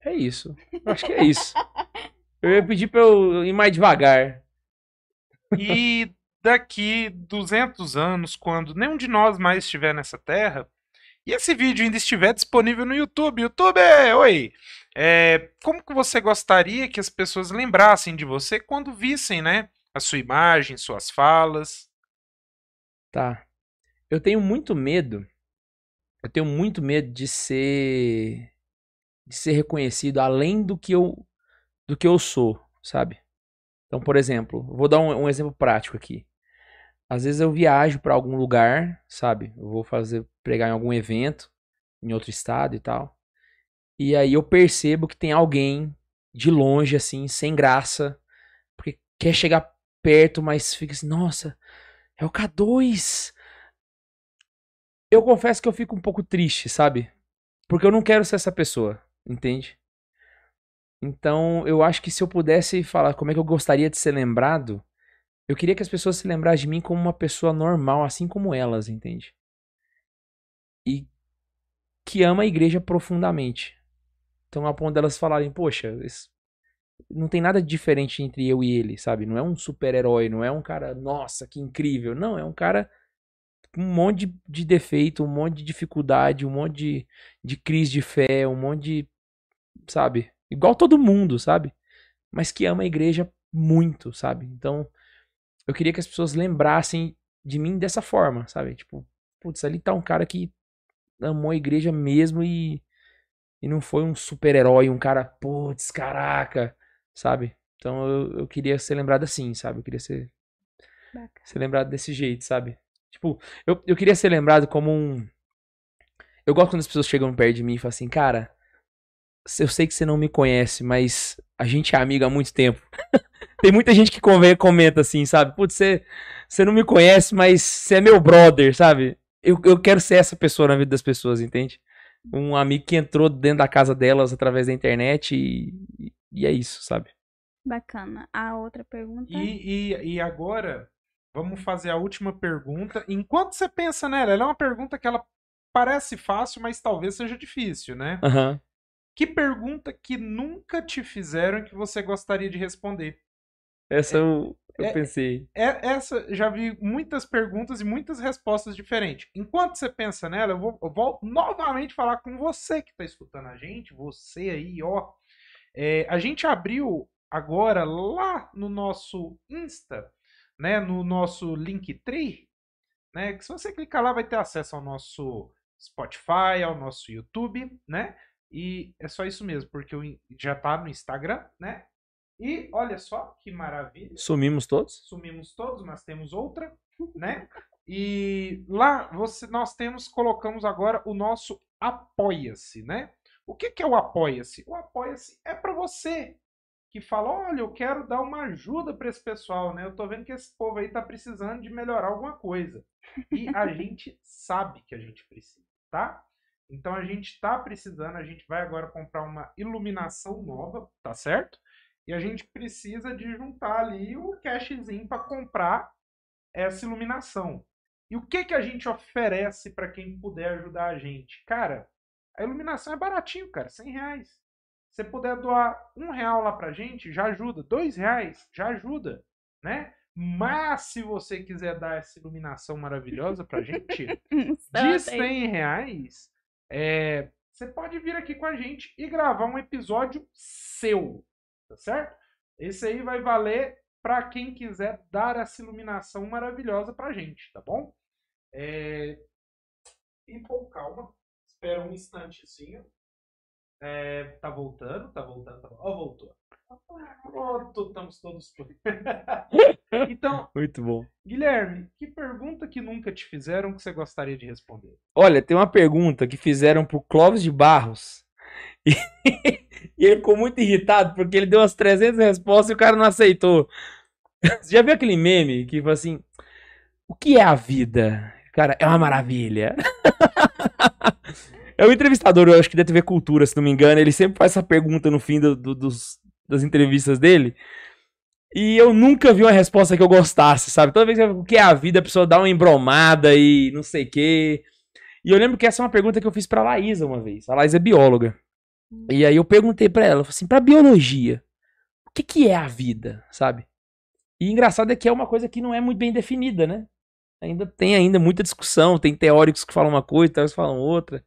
É isso. Acho que é isso. Eu ia pedir pra eu ir mais devagar. E daqui 200 anos, quando nenhum de nós mais estiver nessa terra, e esse vídeo ainda estiver disponível no YouTube, YouTube, oi! É, como que você gostaria que as pessoas lembrassem de você quando vissem, né? A sua imagem, suas falas. Tá. Eu tenho muito medo. Eu tenho muito medo de ser de ser reconhecido além do que eu do que eu sou, sabe? Então, por exemplo, vou dar um, um exemplo prático aqui. Às vezes eu viajo pra algum lugar, sabe? Eu vou fazer pregar em algum evento em outro estado e tal. E aí eu percebo que tem alguém de longe assim, sem graça, porque quer chegar perto, mas fica assim, nossa, é o K2. Eu confesso que eu fico um pouco triste, sabe? Porque eu não quero ser essa pessoa, entende? Então, eu acho que se eu pudesse falar como é que eu gostaria de ser lembrado, eu queria que as pessoas se lembrassem de mim como uma pessoa normal, assim como elas, entende? E que ama a igreja profundamente. Então, a ponto delas falarem, poxa, esse- não tem nada diferente entre eu e ele, sabe? Não é um super-herói, não é um cara, nossa, que incrível. Não, é um cara com um monte de, de defeito, um monte de dificuldade, um monte de, de crise de fé, um monte de, sabe? Igual todo mundo, sabe? Mas que ama a igreja muito, sabe? Então, eu queria que as pessoas lembrassem de mim dessa forma, sabe? Tipo, putz, ali tá um cara que amou a igreja mesmo e, e não foi um super-herói, um cara, putz, caraca, sabe? Então eu, eu queria ser lembrado assim, sabe? Eu queria ser, ser lembrado desse jeito, sabe? Tipo, eu, eu queria ser lembrado como um. Eu gosto quando as pessoas chegam perto de mim e falam assim, cara, eu sei que você não me conhece, mas a gente é amigo há muito tempo. Tem muita gente que comenta assim, sabe? Putz, você, você não me conhece, mas você é meu brother, sabe? Eu, eu quero ser essa pessoa na vida das pessoas, entende? Um amigo que entrou dentro da casa delas através da internet e, e é isso, sabe? Bacana. A outra pergunta. E, e, e agora, vamos fazer a última pergunta. Enquanto você pensa nela, ela é uma pergunta que ela parece fácil, mas talvez seja difícil, né? Aham. Que pergunta que nunca te fizeram que você gostaria de responder? Essa eu, eu é- pensei. É, essa já vi muitas perguntas e muitas respostas diferentes. Enquanto você pensa nela, eu vou, eu vou novamente falar com você que está escutando a gente, você aí, ó. É, a gente abriu agora lá no nosso Insta, né, no nosso Linktree, né, que se você clicar lá vai ter acesso ao nosso Spotify, ao nosso YouTube, né? E é só isso mesmo, porque já tá no Instagram, né? E olha só que maravilha Sumimos todos? sumimos todos, mas temos outra, né? E lá você, nós temos, colocamos agora o nosso Apoia-se, né? O que, que é o Apoia-se? O Apoia-se é para você que fala, olha, eu quero dar uma ajuda para esse pessoal, né? Eu tô vendo que esse povo aí tá precisando de melhorar alguma coisa. E a gente sabe que a gente precisa, tá? Então a gente tá precisando, a gente vai agora comprar uma iluminação nova, tá certo? E a gente precisa de juntar ali o cashzinho para comprar essa iluminação. E o que que a gente oferece para quem puder ajudar a gente? Cara, a iluminação é baratinho, cara, 100 reais. Se você puder doar um real lá pra gente, já ajuda. Dois reais, já ajuda, né? Mas se você quiser dar essa iluminação maravilhosa pra gente, de 100 reais, é, você pode vir aqui com a gente e gravar um episódio seu, tá certo? Esse aí vai valer para quem quiser dar essa iluminação maravilhosa pra gente, tá bom? É... E com calma, espera um instantezinho. É, tá voltando, tá voltando, tá voltando. Ó, voltou. Pronto, estamos todos prontos. então, Muito bom. Guilherme, que pergunta que nunca te fizeram que você gostaria de responder? Olha, tem uma pergunta que fizeram pro Clóvis de Barros. E, ele ficou muito irritado porque ele deu umas 300 respostas e o cara não aceitou. Você já viu aquele meme que fala assim: O que é a vida? Cara, é uma maravilha. É o entrevistador, eu acho que da TV Cultura, se não me engano, ele sempre faz essa pergunta no fim do- do- dos, das entrevistas dele. E eu nunca vi uma resposta que eu gostasse, sabe? Toda vez que eu o que é a vida, a pessoa dá uma embromada e não sei o quê. E eu lembro que essa é uma pergunta que eu fiz pra Laísa uma vez. A Laísa é bióloga. E aí eu perguntei pra ela, assim, pra biologia, o que que é a vida, sabe? E engraçado é que é uma coisa que não é muito bem definida, né? Ainda tem ainda muita discussão, tem teóricos que falam uma coisa, teóricos que falam outra.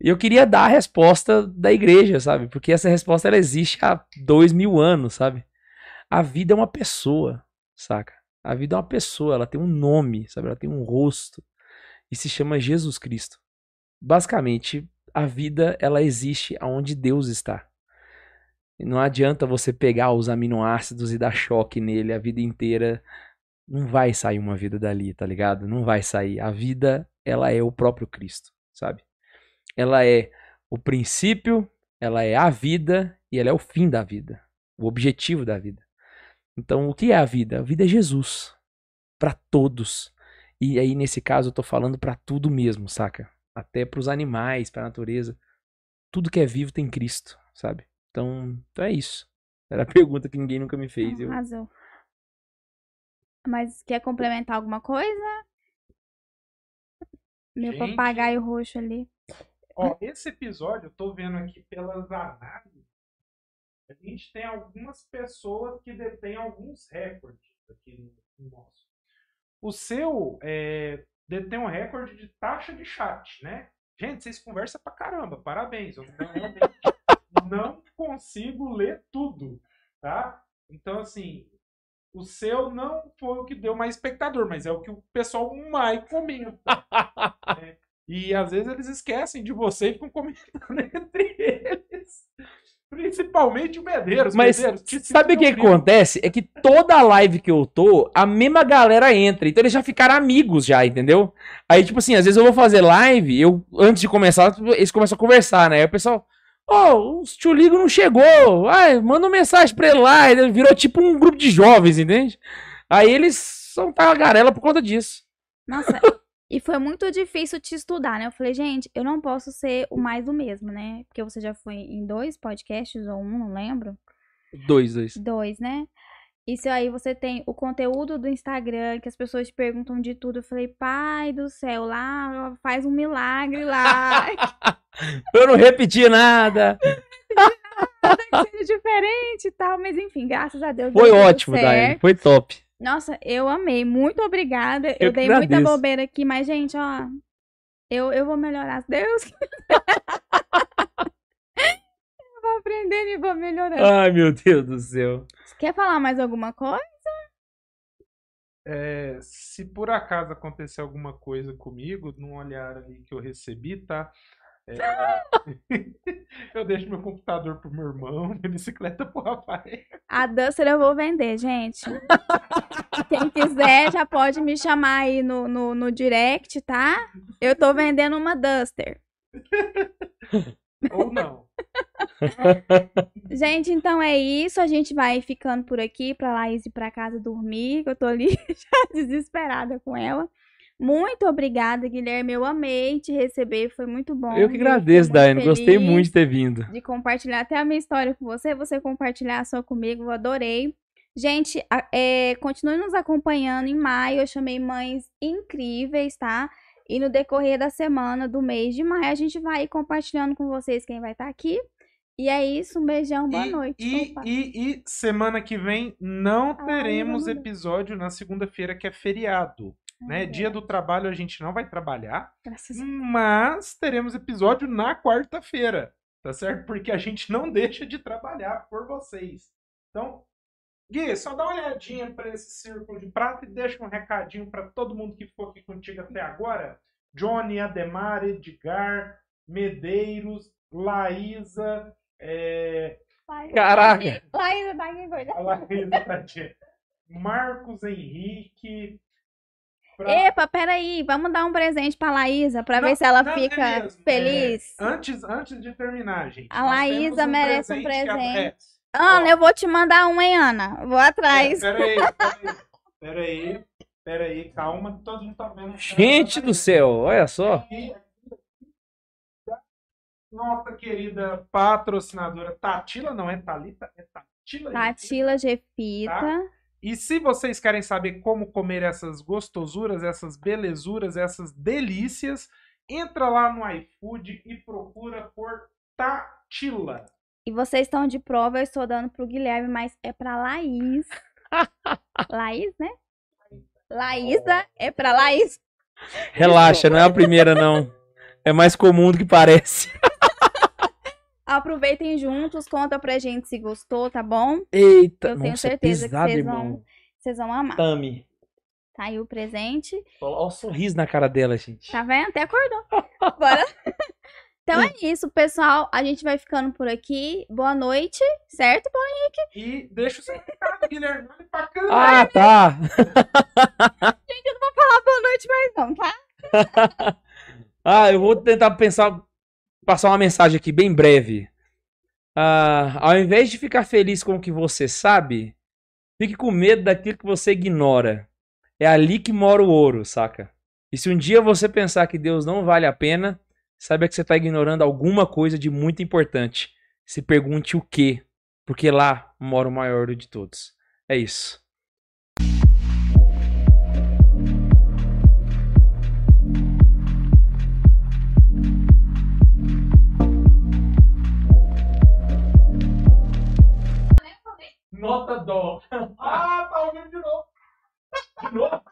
E eu queria dar a resposta da igreja, sabe? Porque essa resposta ela existe há dois mil anos, sabe? A vida é uma pessoa, saca? A vida é uma pessoa, ela tem um nome, sabe? Ela tem um rosto e se chama Jesus Cristo. Basicamente, a vida ela existe aonde Deus está. Não adianta você pegar os aminoácidos e dar choque nele a vida inteira. Não vai sair uma vida dali, tá ligado? Não vai sair. A vida, ela é o próprio Cristo, sabe? Ela é o princípio, ela é a vida e ela é o fim da vida, o objetivo da vida. Então, o que é a vida? A vida é Jesus para todos. E aí nesse caso eu tô falando para tudo mesmo, saca? Até para os animais, para a natureza. Tudo que é vivo tem Cristo, sabe? Então, então é isso. Era a pergunta que ninguém nunca me fez. Eu... Arrasou. Mas quer complementar alguma coisa? Meu Gente. papagaio roxo ali. Ó, esse episódio, eu tô vendo aqui pelas análises, a gente tem algumas pessoas que detêm alguns recordes aqui no, no nosso. O seu é, detém um recorde de taxa de chat, né? Gente, vocês conversam pra caramba, parabéns. Eu não, realmente não consigo ler tudo, tá? Então, assim, o seu não foi o que deu mais espectador, mas é o que o pessoal mais comenta. né? E às vezes eles esquecem de você e ficam comentando entre eles. Principalmente o Medeiros. Mas Medeiros, sabe o que, que acontece? É que toda live que eu tô, a mesma galera entra. Então eles já ficaram amigos já, entendeu? Aí, tipo assim, às vezes eu vou fazer live, eu, antes de começar, eles começam a conversar, né? Aí o pessoal, ô, o tio Ligo não chegou. Ai, manda uma mensagem pra ele lá. Ele virou tipo um grupo de jovens, entende? Aí eles são tagarela por conta disso. Nossa, e foi muito difícil te estudar, né? Eu falei, gente, eu não posso ser o mais do mesmo, né? Porque você já foi em dois podcasts ou um, não lembro. Dois, dois. Dois, né? Isso aí você tem o conteúdo do Instagram, que as pessoas te perguntam de tudo. Eu falei, pai do céu, lá faz um milagre lá. Eu não repeti nada. que seja diferente e tal. Mas enfim, graças a Deus. Foi ótimo. Daiane. Foi top. Nossa, eu amei. Muito obrigada. Eu, Eu dei muita agradeço. bobeira aqui, mas, gente, ó. Eu, eu vou melhorar. Deus. eu vou aprendendo e vou melhorando. Ai, meu Deus do céu. Você quer falar mais alguma coisa? É, se por acaso acontecer alguma coisa comigo, num olhar ali que eu recebi, tá? É, eu deixo meu computador pro meu irmão, minha bicicleta pro Rafael. A Duster eu vou vender, gente. Quem quiser já pode me chamar aí no, no, no direct, tá? Eu tô vendendo uma Duster. Ou não. Gente, então é isso. A gente vai ficando por aqui pra Laís ir pra casa dormir. que Eu tô ali já desesperada com ela. Muito obrigada, Guilherme. Eu amei te receber. Foi muito bom. Eu que agradeço, Daiane. Gostei muito de ter vindo. de compartilhar até a minha história com você, você compartilhar a sua comigo, eu adorei. Gente, é, continue nos acompanhando. Em maio eu chamei mães incríveis, tá? E no decorrer da semana, do mês de maio, a gente vai compartilhando com vocês quem vai estar aqui. E é isso, um beijão, boa e, noite. E, e, e semana que vem não Ai, teremos episódio na segunda-feira, que é feriado. Né? Dia do trabalho a gente não vai trabalhar, graças mas teremos episódio na quarta-feira, tá certo? Porque a gente não deixa de trabalhar por vocês. Então, Gui, só dá uma olhadinha para esse círculo de prata e deixa um recadinho para todo mundo que ficou aqui contigo até agora. Johnny, Ademar, Edgar, Medeiros, Laísa, é, Deus. Caraca. Laísa tá Laísa Marcos Henrique. Pra- Epa, peraí, vamos dar um presente pra Laísa, pra Não, ver se ela não, é fica mesmo, feliz. é, antes, antes de terminar, gente. A Laísa temos merece um que a- presente. é, Ana, ó. eu vou te mandar um, hein, Ana? Vou atrás. Peraí, peraí, peraí, peraí, calma, todo mundo tá vendo. Gente do céu, olha só. Nossa querida patrocinadora Tatila, não é Talita, é Tatila. Tatila Gefita. Tá. E se vocês querem saber como comer essas gostosuras, essas belezuras, essas delícias, entra lá no iFood e procura por Tatila. E vocês estão de prova, eu estou dando pro Guilherme, mas é pra Laís. Laís, né? Laísa é pra Laís. Relaxa, não é a primeira, não. É mais comum do que parece. Aproveitem juntos, conta pra gente se gostou, tá bom? Eita, Eu tenho nossa, é certeza que pesado, vocês vão-. Vocês vão amar. Tami. Tá aí o presente. Olha o sorriso na cara dela, gente. Tá vendo? Até acordou. Bora. Então é isso, pessoal. A gente vai ficando por aqui. Boa noite, certo? E deixa o seu recado, Guilherme. Olha pra câmera. Ah, tá. Falar boa noite mais não, tá? Ah, eu vou tentar pensar, passar uma mensagem aqui bem breve. Ah, ao invés de ficar feliz com o que você sabe, fique com medo daquilo que você ignora. É ali que mora o ouro, saca? E se um dia você pensar que Deus não vale a pena, saiba que você está ignorando alguma coisa de muito importante. Se pergunte o quê, porque lá mora o maior de todos. É isso. Nota dó. Ah, tá ouvindo de novo. De novo?